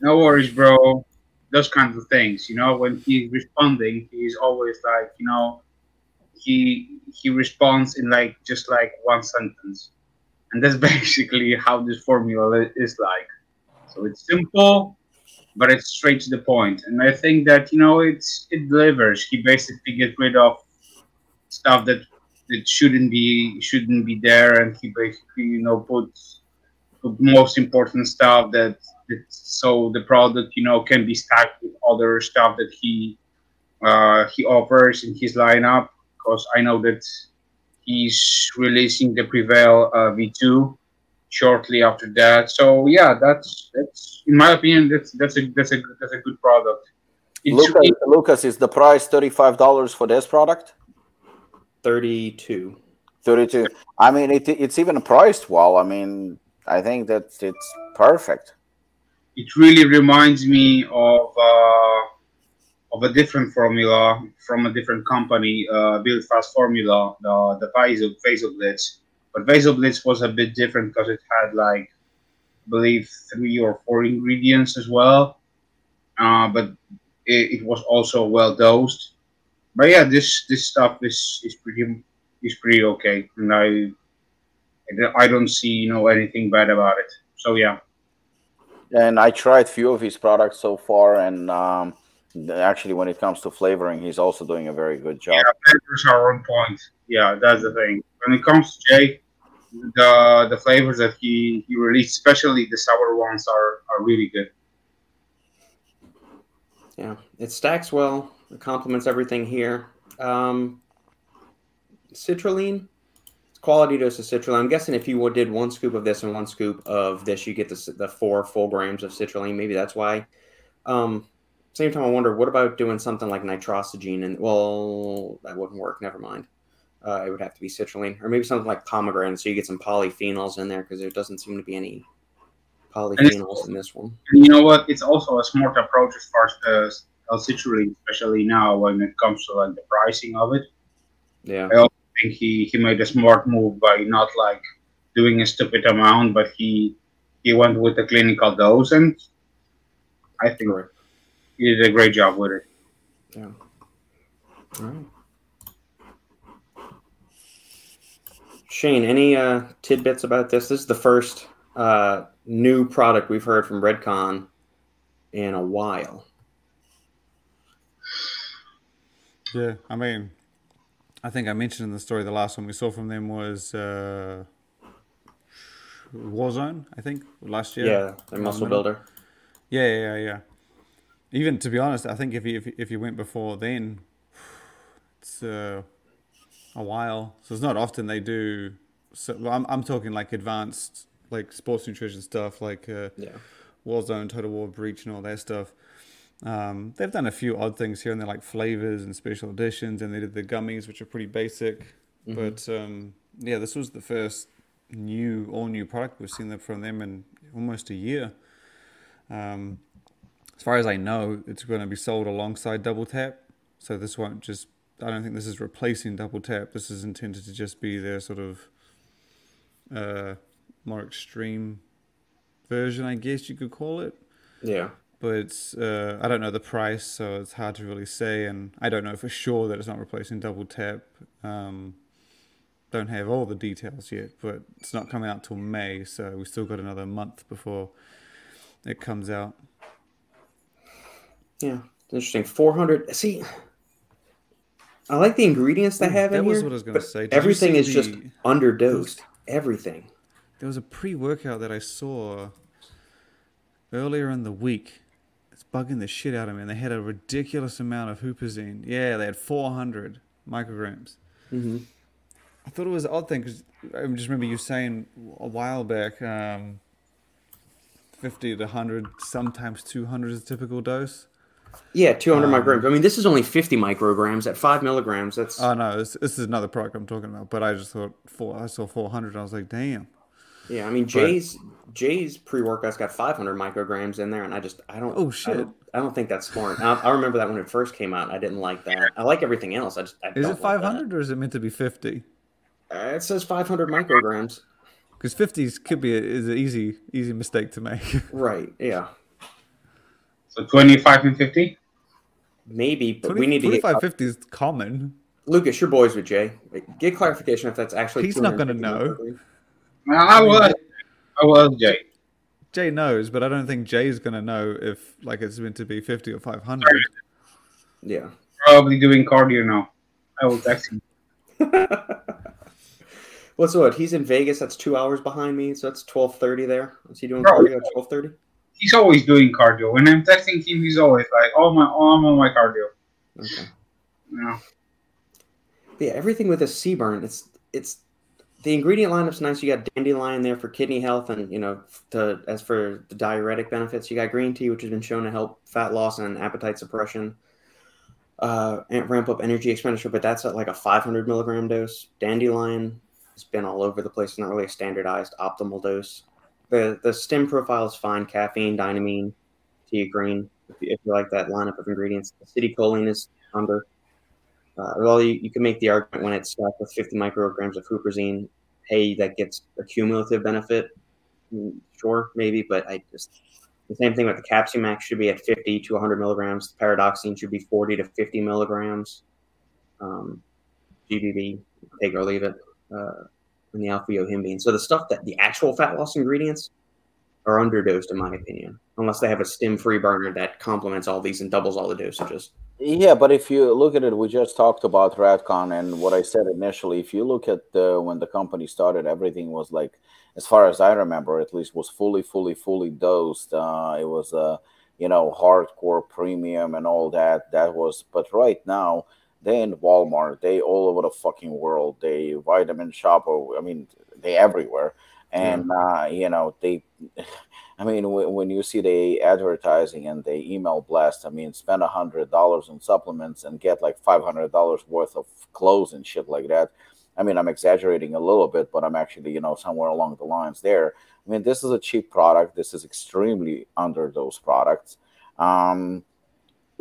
no worries, bro, those kinds of things. You know, when he's responding, he's always like, you know, he he responds in like just like one sentence, and that's (laughs) basically how this formula is like. So it's simple, but it's straight to the. And I think that you know it's it delivers. He basically gets rid of stuff that that shouldn't be shouldn't be there, and he basically you know puts put most important stuff that, that so the product you know can be stacked with other stuff that he uh, he offers in his lineup. Because I know that he's releasing the Prevail uh, V2 shortly after that. So yeah, that's that's in my opinion that's that's a that's a that's a good product. Lucas, Lucas, is the price thirty five dollars for this product? 32. 32 i mean it, it's even priced well i mean i think that it's perfect it really reminds me of uh, of a different formula from a different company, uh, Build Fast Formula, the the Vaso Vaso Blitz. But Vaso Blitz was a bit different because it had like, I believe three or four ingredients as well. Uh, but it, it was also well dosed. But yeah, this this stuff is is pretty is pretty okay, and I I don't see you know anything bad about it. So yeah. and i tried few of his products so far and um, actually when it comes to flavoring he's also doing a very good job Yeah, flavors are on point. Yeah, that's the thing. When it comes to Jay, the the flavors that he, he released, especially the sour ones, are, are really good. Yeah, it stacks well. It complements everything here. Um, citrulline, quality dose of citrulline. I'm guessing if you did one scoop of this and one scoop of this, you get the, the four full grams of citrulline. Maybe that's why. Um, same time, I wonder what about doing something like Nitrosigine? And well, that wouldn't work. Never mind. Uh, it would have to be citrulline, or maybe something like pomegranate, so you get some polyphenols in there because there doesn't seem to be any polyphenols in this one. And you know what? It's also a smart approach as far as the citrulline, especially now when it comes to like the pricing of it. Yeah. I think he, he made a smart move by not like doing a stupid amount, but he he went with the clinical dose, and I think Correct. he did a great job with it. Yeah. All right. Shane, any uh, tidbits about this? This is the first uh, new product we've heard from Redcon in a while. Yeah, I mean, I think I mentioned in the story the last one we saw from them was uh, Warzone, I think, last year. Yeah, the muscle builder. Yeah, yeah, yeah. Even to be honest, I think if you if, if you went before then, it's uh, a while. So it's not often they do. So well, I'm I'm talking like advanced like sports nutrition stuff, like uh, Yeah. Warzone, Total War Breach, and all that stuff. Um, they've done a few odd things here and there, like flavors and special editions, and they did the gummies, which are pretty basic. But um, yeah, this was the first new, all new product we've seen from them in almost a year. Um, as far as I know, it's going to be sold alongside Double Tap, so this won't just. I don't think this is replacing Double Tap. This is intended to just be their sort of uh, more extreme version, I guess you could call it Yeah. But uh, I don't know the price, so it's hard to really say. And I don't know for sure that it's not replacing Double Tap. Um, don't have all the details yet, but it's not coming out till May, so we still got another month before it comes out. Yeah. Interesting. 400. See, I like the ingredients they Ooh, have that in was here. what I was gonna say. Did Everything is just the- underdosed. Everything. There was a pre-workout that I saw earlier in the week. It's bugging the shit out of me. And they had a ridiculous amount of huperzine. Yeah, they had 400 micrograms. Mm-hmm. I thought it was an odd thing because I just remember you saying a while back, um, 50 to 100, sometimes 200 is a typical dose. Yeah, 200 Um, micrograms. I mean, this is only 50 micrograms at 5 milligrams. That's Oh no, this, this is another product I'm talking about. But I just thought four. I saw 400. And I was like, damn. Yeah. I mean, Jay's Jay's pre workout's got 500 micrograms in there, and I just I don't. Oh, I shit. don't, I don't think that's smart. I, I remember that when it first came out. I didn't like that. I like everything else. I just I Is don't it like 500 or is it meant to be 50? Uh, it says 500 micrograms. Because 50s could be a, is an easy easy mistake to make. (laughs) Right. Yeah. So 25 and 50? Maybe, but 20, we need to get 25, 50 is common. Lucas. You're boys with Jay. Get clarification if that's actually. He's not gonna know. micrograms. Well, I was. I was, Jay. Jay knows, but I don't think Jay's gonna know if like it's meant to be 50 or 500. Yeah. Probably doing cardio now. I will text him. (laughs) What's what? He's in Vegas. That's two hours behind me, so that's twelve thirty there. Is he doing Bro. cardio at twelve thirty? He's always doing cardio. When I'm texting him, he's always like, "Oh my, oh, I'm on my cardio." Okay. Yeah. Yeah, everything with a sea burn. It's it's the ingredient lineup's nice. You got dandelion there for kidney health, and you know, to as for the diuretic benefits, you got green tea, which has been shown to help fat loss and appetite suppression, uh, and ramp up energy expenditure. But that's at like a 500 milligram dose. Dandelion has been all over the place. It's not really a standardized optimal dose. The the stim profile is fine. Caffeine, dynamine, TeaCrine. If you, if you like that lineup of ingredients, acetylcholine is under. Uh, well, you, you can make the argument when it's stacked with 50 micrograms of huperzine, hey, that gets a cumulative benefit. Mm, Sure, maybe, but I just the same thing with the Capsimax should be at 50 to 100 milligrams. The Paradoxine should be 40 to 50 milligrams. Um, GBB, take or leave it. Uh, and the alpha yohimbine. So the stuff that the actual fat loss ingredients are underdosed, in my opinion, unless they have a stim-free burner that complements all these and doubles all the dosages. Yeah, but if you look at it, we just talked about Redcon and what I said initially. If you look at when the company started, everything was like, as far as I remember, at least, was fully, fully, fully dosed. Uh, it was a, you know, hardcore premium and all that. That was, but right now, they in Walmart, they all over the fucking world. They vitamin shop, or I mean, they everywhere. And uh, you know, they I mean, when, you see the advertising and the email blast, I mean, spend a hundred dollars on supplements and get like five hundred dollars worth of clothes and shit like that. I mean, I'm exaggerating a little bit, but I'm actually, you know, somewhere along the lines there. I mean, this is a cheap product. This is extremely under those products. Um,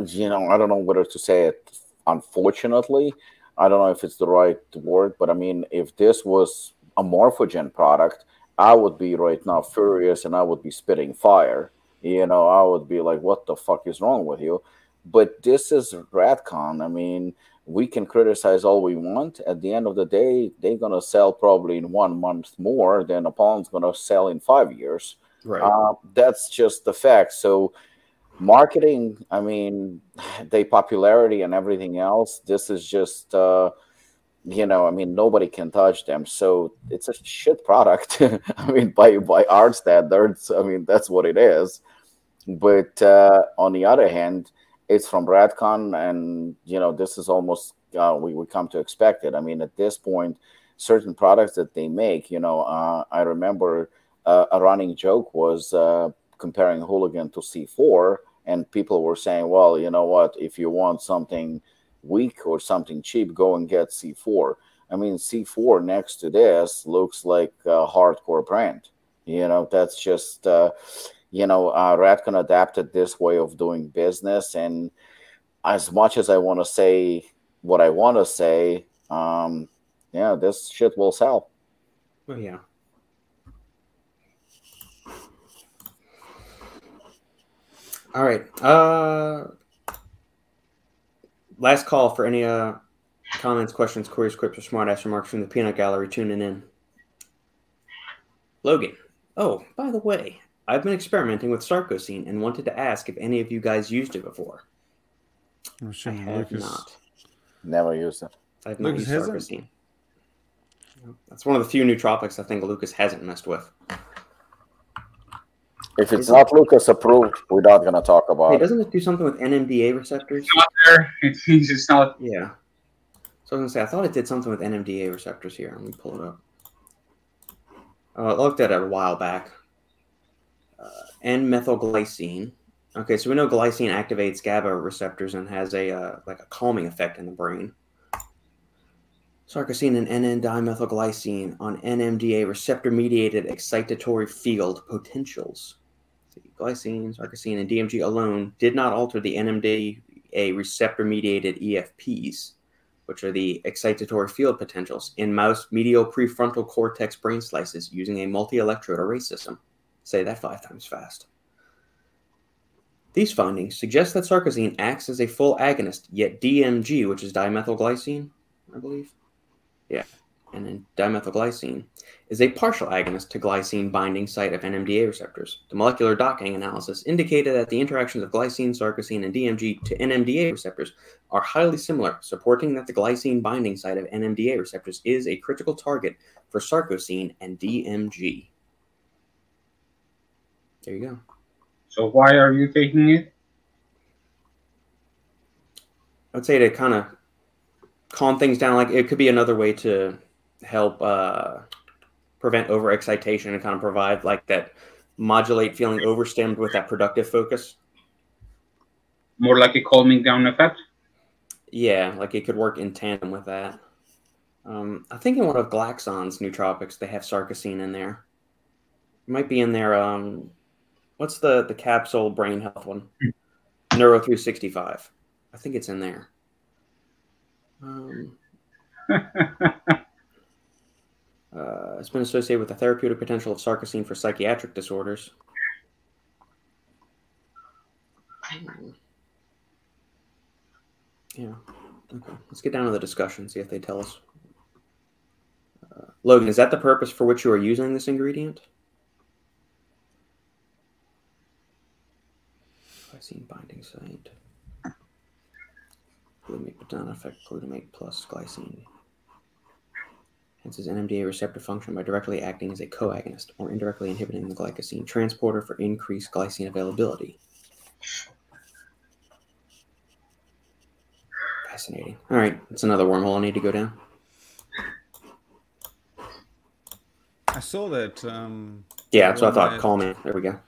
you know, I don't know whether to say it. Unfortunately, I don't know if it's the right word, but I mean, if this was a Morphogen product, I would be right now furious and I would be spitting fire. You know, I would be like, what the fuck is wrong with you? But this is Redcon. I mean, we can criticize all we want. At the end of the day, they're going to sell probably in one month more than Apollon's going to sell in five years. Right. Uh, that's just the fact. So, marketing, I mean, (sighs) the popularity and everything else, this is just. Uh, you know, I mean, nobody can touch them. So it's a shit product. (laughs) I mean, by by our standards, I mean that's what it is. But uh, on the other hand, it's from Redcon, and you know, this is almost uh, we we come to expect it. I mean, at this point, certain products that they make, you know, uh, I remember uh, a running joke was uh, comparing Hooligan to C4, and people were saying, well, you know what, if you want something weak or something cheap, go and get C4. I mean, C4 next to this looks like a hardcore brand. You know, that's just, uh, you know, uh, Redcon adapted this way of doing business. And as much as I want to say what I want to say, um, yeah, this shit will sell. Oh, yeah. All right. Uh, last call for any uh, comments, questions, queries, quips, or smart ass remarks from the peanut gallery tuning in. Logan. Oh, by the way, I've been experimenting with Sarcosine and wanted to ask if any of you guys used it before. I'm I assuming have Lucas. not. Never used it. I have not Lucas used hasn't? Sarcosine. That's one of the few nootropics I think Lucas hasn't messed with. If it's not Lucas approved, we're not going to talk about Hey, it. doesn't it do something with NMDA receptors? Not there. It means it's not. Yeah. So I was gonna say I thought it did something with NMDA receptors here. Let me pull it up. Uh, I looked at it a while back. Uh, N-methylglycine. Okay, so we know glycine activates GABA receptors and has a uh, like a calming effect in the brain. Sarcosine and N-dimethylglycine on NMDA receptor-mediated excitatory field potentials. Glycine, sarcosine, and DMG alone did not alter the NMDA receptor-mediated EFPs, which are the excitatory field potentials in mouse medial prefrontal cortex brain slices using a multi-electrode array system. Say that five times fast. These findings suggest that sarcosine acts as a full agonist, yet DMG, which is dimethylglycine, I believe, yeah, and dimethylglycine, is a partial agonist to glycine binding site of NMDA receptors. The molecular docking analysis indicated that the interactions of glycine, sarcosine, and DMG to NMDA receptors are highly similar, supporting that the glycine binding site of NMDA receptors is a critical target for sarcosine and DMG. There you go. So why are you taking it? I would say to kind of calm things down. Like it could be another way to help uh, prevent overexcitation and kind of provide like that modulate feeling overstimmed with that productive focus. More like a calming down effect. Yeah, like it could work in tandem with that. Um, I think in one of Glaxon's nootropics they have sarcosine in there. It might be in there. Um, what's the the capsule brain health one? Neuro three sixty five. I think it's in there. Um, (laughs) uh, it's been associated with the therapeutic potential of sarcosine for psychiatric disorders. Hmm. Yeah. Okay. Let's get down to the discussion. See if they tell us. Uh, Logan, is that the purpose for which you are using this ingredient? Glycine binding site. Glutamate but not affect glutamate plus glycine. Hence, its NMDA receptor function by directly acting as a coagonist or indirectly inhibiting the glycosine transporter for increased glycine availability. Fascinating. All right, it's another wormhole I need to go down. I saw that um, Yeah, that's what I thought. that- Call me. There we go.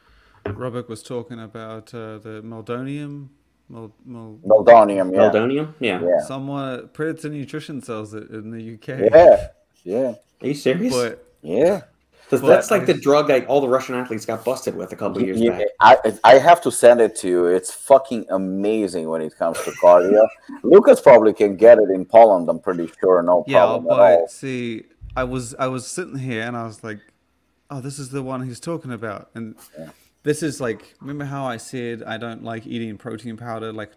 Robert was talking about uh, the meldonium. Mel, mel, Meldonium, yeah. Meldonium? Yeah. Yeah. Someone Predator Nutrition sells it in the UK. Yeah. Yeah. Are you serious? But Yeah. 'Cause but that's like I- the drug like all the Russian athletes got busted with a couple years You- back. I, I have to send it to you. It's fucking amazing when it comes to cardio. (laughs) Lucas probably can get it in Poland. I'm pretty sure, no yeah, problem at all. but see, I was I was sitting here and I was like, oh, this is the one he's talking about, and Yeah. this is like, remember how I said I don't like eating protein powder like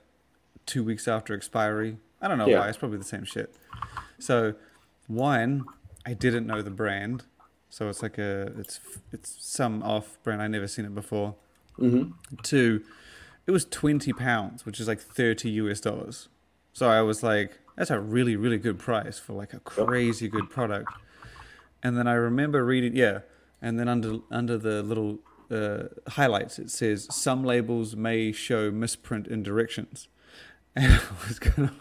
two weeks after expiry? I don't know Yeah. why. It's probably the same shit. So, one, I didn't know the brand, so it's like a it's it's some off brand. I never seen it before. hmm Two, it was twenty pounds, which is like thirty US dollars. So I was like, that's a really really good price for like a crazy good product. And then I remember reading, yeah, and then under under the little uh, highlights it says some labels may show misprint in directions, (laughs) and I was kind of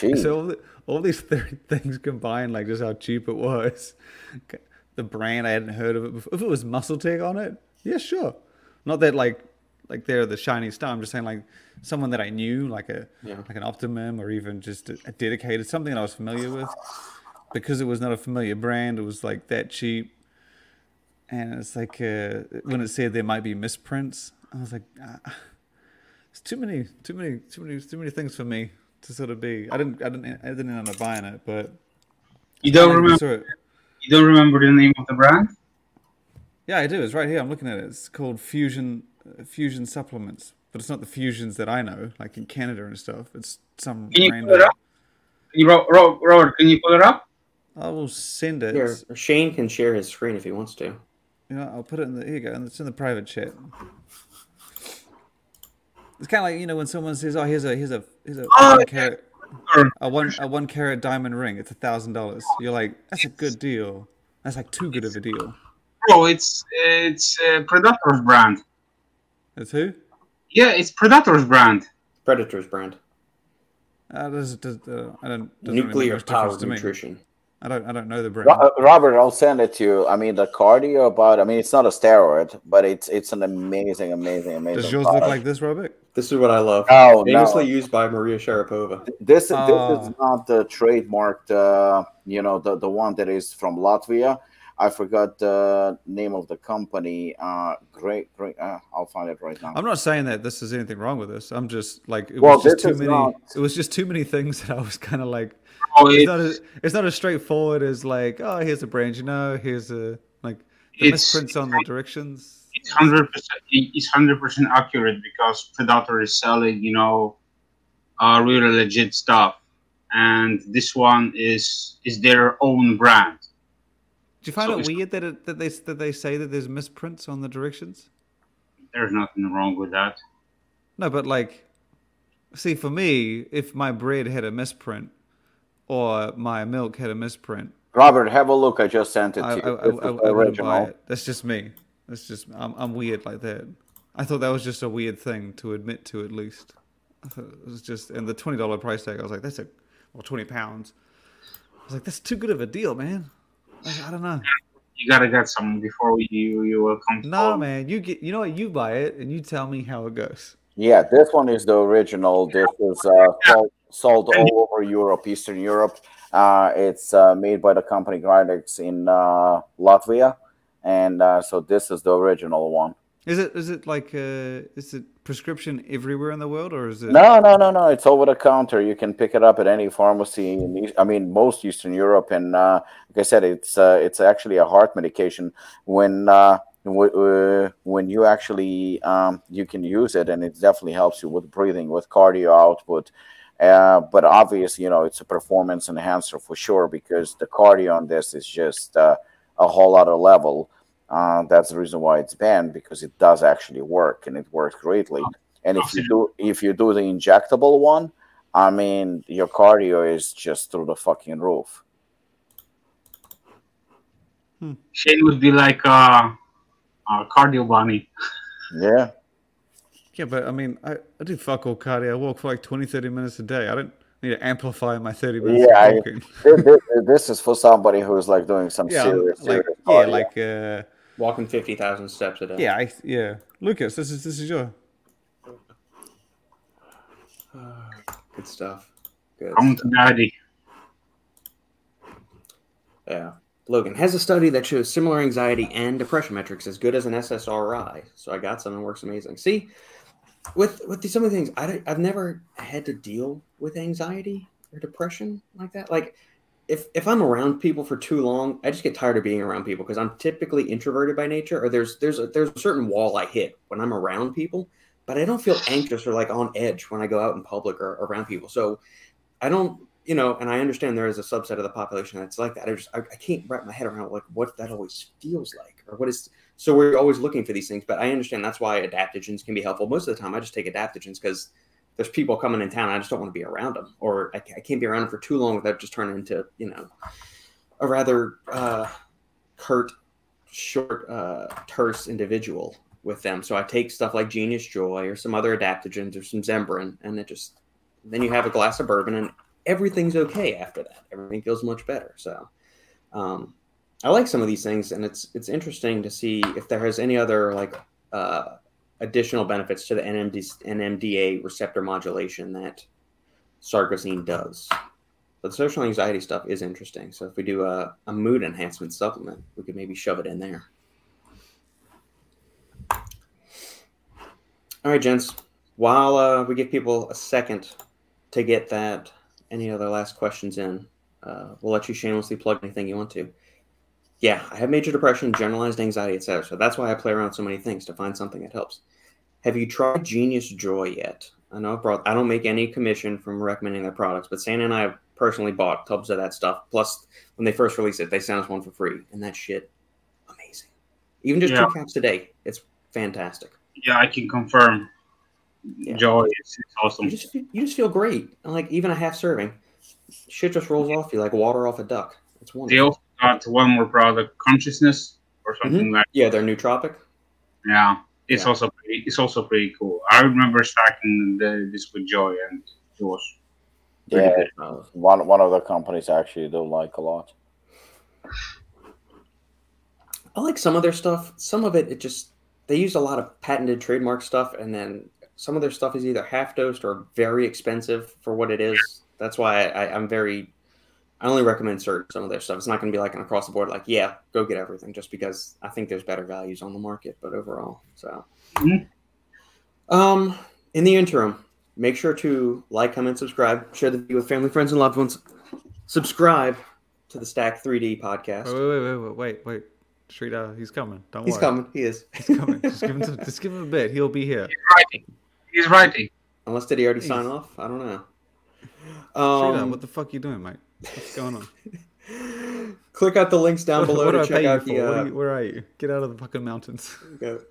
Jeez. so all, the, all these (laughs) th- things combined, like just how cheap it was, the brand I hadn't heard of it before. If it was Muscle Tech on it, yeah, sure. Not that like like they're the shining star. I'm just saying like someone that I knew, like a Yeah. like an Optimum or even just a, a dedicated something that I was familiar with. Because it was not a familiar brand, it was like that cheap. And it's like uh, when it said there might be misprints, I was like, ah, it's too many, too many, too many, too many things for me to sort of be. I didn't, I didn't, I didn't end up buying it, but You don't remember? it. You don't remember the name of the brand? Yeah, I do. It's right here. I'm looking at it. It's called Fusion uh, Fusion Supplements, but it's not the fusions that I know, like in Canada and stuff. It's some Can you pull it up? Can you, Ro- Ro- Robert, can you pull it up? I will send it. Here, Shane can share his screen if he wants to. You know, I'll put it in the. Here you go. And it's in the private chat. It's kind of like you know when someone says, "Oh, here's a here's a here's a Oh, one yeah. carat a one a one carat diamond ring. It's a thousand dollars." You're like, "That's a good deal. That's like too good of a deal." Bro, it's it's uh, Predator's brand. That's who? Yeah, it's Predator's brand. Predator's brand. Uh, does, does, uh, I don't. doesn't really make Nuclear much difference me. nutrition. I don't. I don't know the brand. Uh, Robert, I'll send it to you. I mean, the cardio about. I mean, it's not a steroid, but it's it's an amazing, amazing, amazing. Does yours look like this, Robert? This is what I love. No, Famously no. used by Maria Sharapova. This this Oh. is not the trademarked. Uh, you know, the the one that is from Latvia. I forgot the name of the company. Uh, great, great. Uh, I'll find it right now. I'm not saying that this is anything wrong with this. I'm just like it Well, was just too many. not- It was just too many things that I was kind of like. It's not. As, it's not as straightforward as like, oh, here's a brand, you know, here's a like the It's- misprints on the directions. it's hundred percent. It's hundred percent accurate because Predator is selling, you know, uh, really legit stuff, and this one is is their own brand. Do you find So it weird that it, that they that they say that there's misprints on the directions? There's nothing wrong with that. No, but like, see, for me, if my bread had a misprint or my milk had a misprint, Robert, have a look. I just sent it to I, I, you. I, This I, I wouldn't buy original. it. That's just me. That's just I'm, I'm weird like that. I thought that was just a weird thing to admit to at least. I thought it was just and the twenty dollar price tag. I was like, that's a well twenty pounds. I was like, that's too good of a deal, man. Like, I don't know. You gotta get some before you you will come. No, home. man. You get you know what? You buy it and you tell me how it goes. Yeah, this one is the original. This is uh, sold, all over Europe, Eastern Europe. Uh, it's uh, made by the company Grydex in uh, Latvia, and uh, so this is the original one. Is it is it like uh is it prescription everywhere in the world or is it No, no, no, no. It's over the counter. You can pick it up at any pharmacy. In, I mean, most Eastern Europe, and uh, like I said, it's uh, it's actually a heart medication. When when you actually um, you can use it, and it definitely helps you with breathing, with cardio output. Uh, but obviously, you know, it's a performance enhancer for sure because the cardio on this is just uh, a whole other level. Uh, that's the reason why it's banned because it does actually work and it works greatly. And if you do if you do the injectable one, I mean your cardio is just through the fucking roof. Shane would be like uh, a cardio bunny. Yeah. Yeah, but I mean, I, I do fuck all cardio. I walk for like 20, 30 minutes a day. I don't need to amplify my 30 minutes Yeah, of walking. (laughs) This, this- this is for somebody who's like doing some Yeah, I'm- serious, like, serious yeah, cardio. like, uh, Walking 50,000 steps a day. yeah, I, yeah. Lucas, this is, this is your, (sighs) Good stuff. Good. Come to daddy. Yeah. Logan has a study that shows similar anxiety and depression metrics as good as an SSRI. So I got some and works amazing. See, with with some of the things, I I've never had to deal with anxiety or depression like that. Like if if I'm around people for too long, I just get tired of being around people because I'm typically introverted by nature, or there's there's a, there's a certain wall I hit when I'm around people, but I don't feel anxious or like on edge when I go out in public or around people. So I don't, you know, and I understand there is a subset of the population that's like that. I just I, I can't wrap my head around like what that always feels like or what is. So we're always looking for these things, but I understand that's why adaptogens can be helpful. Most of the time, I just take adaptogens because there's people coming in town. I just don't want to be around them, or I, I can't be around them for too long without just turning into you know a rather uh, curt, short, uh, terse individual with them. So I take stuff like Genius Joy or some other adaptogens or some Zembrin, and it just then you have a glass of bourbon and everything's okay after that. Everything feels much better. So um, I like some of these things, and it's it's interesting to see if there has any other like uh, additional benefits to the NMD, NMDA receptor modulation that sarcosine does. But the social anxiety stuff is interesting. So if we do a, a mood enhancement supplement, we could maybe shove it in there. All right, gents. While uh, we give people a second to get that, any other last questions in, uh, we'll let you shamelessly plug anything you want to. Yeah, I have major depression, generalized anxiety, etc. So that's why I play around so many things to find something that helps. Have you tried Genius Joy yet? I know I brought. I don't make any commission from recommending their products, but Santa and I have personally bought tubs of that stuff. Plus, when they first released it, they sent us one for free, and that shit, amazing. Even just Yeah. two caps a day, it's fantastic. Yeah, I can confirm. Yeah. Joy is, awesome. You just you just feel great. Like even a half serving, shit just rolls off you like water off a duck. It's wonderful. Also got one more product, consciousness or something like. Yeah, they're nootropic. Yeah, it's Yeah. also pretty, it's also pretty cool. I remember stacking the, this with Joy, and it was Yeah, good. Uh, one one of the companies I actually do like a lot. I like some of their stuff. Some of it, it just they use a lot of patented trademark stuff, and then some of their stuff is either half dosed or very expensive for what it is. That's why I, I'm very. I only recommend certain some of their stuff. It's not going to be like an across the board, like yeah, go get everything, just because I think there's better values on the market. But overall, so. Mhm. Um, in the interim, make sure to like, comment, subscribe, share the video with family, friends, and loved ones. Subscribe to the Stack 3D podcast. Wait, wait, wait, wait, wait, wait. Shrita, he's coming. Don't He's worry. He's coming. He is. He's coming. Just give him, some, just give him a bit. He'll be here. He's writing. He's writing. Unless did he already Jeez. sign off? I don't know. Shrita, Um, what the fuck you doing, mate? What's going on? (laughs) click out the links down below what to check out the uh, are you, where are you? Get out of the fucking mountains. (laughs) go-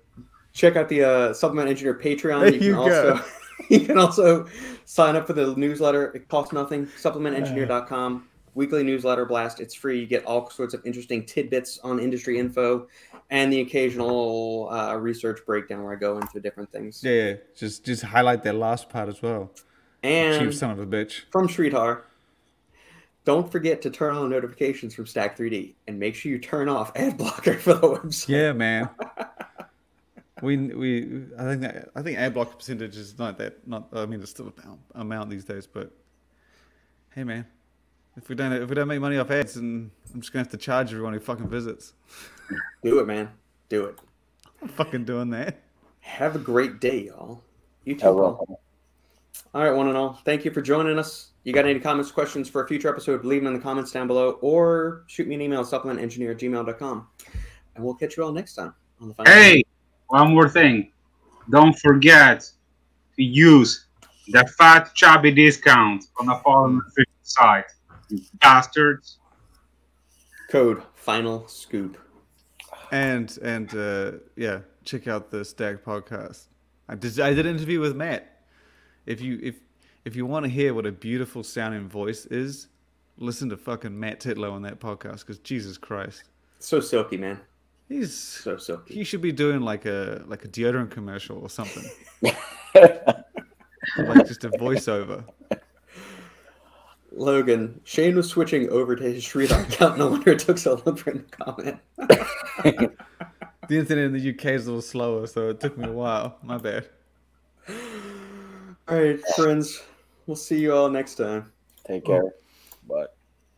check out the uh, Supplement Engineer Patreon. There you can you also go. (laughs) you can also sign up for the newsletter. It costs nothing. SupplementEngineer.com weekly newsletter blast. It's free. You get all sorts of interesting tidbits on industry info and the occasional uh, research breakdown where I go into different things. Yeah, yeah. Just just highlight that last part as well. And Cheap son of a bitch. from Sridhar. Don't forget to turn on notifications from Stack 3D and make sure you turn off ad blocker (laughs) for the website. Yeah, man. (laughs) we we I think that I think ad blocker percentage is not that not I mean it's still a amount, amount these days, but hey man, if we don't if we don't make money off ads, and I'm just gonna have to charge everyone who fucking visits. (laughs) Do it, man. Do it. I'm fucking doing that. Have a great day, y'all. You too. I Paul. will. All right, one and all. Thank you for joining us. You got any comments, questions for a future episode, leave them in the comments down below or shoot me an email at supplementengineer at gmail.com. And we'll catch you all next time on the final. Hey, one more thing. Don't forget to use the fat chubby discount on the Fallen Fish site. You bastards. Code final scoop. And and uh, yeah, check out the Stag podcast. I did I did an interview with Matt. If you if if you want to hear what a beautiful sounding voice is, listen to fucking Matt Titlow on that podcast because Jesus Christ, So silky, man. he's So silky. he should be doing like a like a deodorant commercial or something, (laughs) like just a voiceover. Logan, Shane was switching over to his Sridhar account. No wonder it took so long for him to comment. (laughs) The internet in the UK is a little slower, so it took me a while. My bad. All right, friends. We'll see you all next time. Take care. Bye.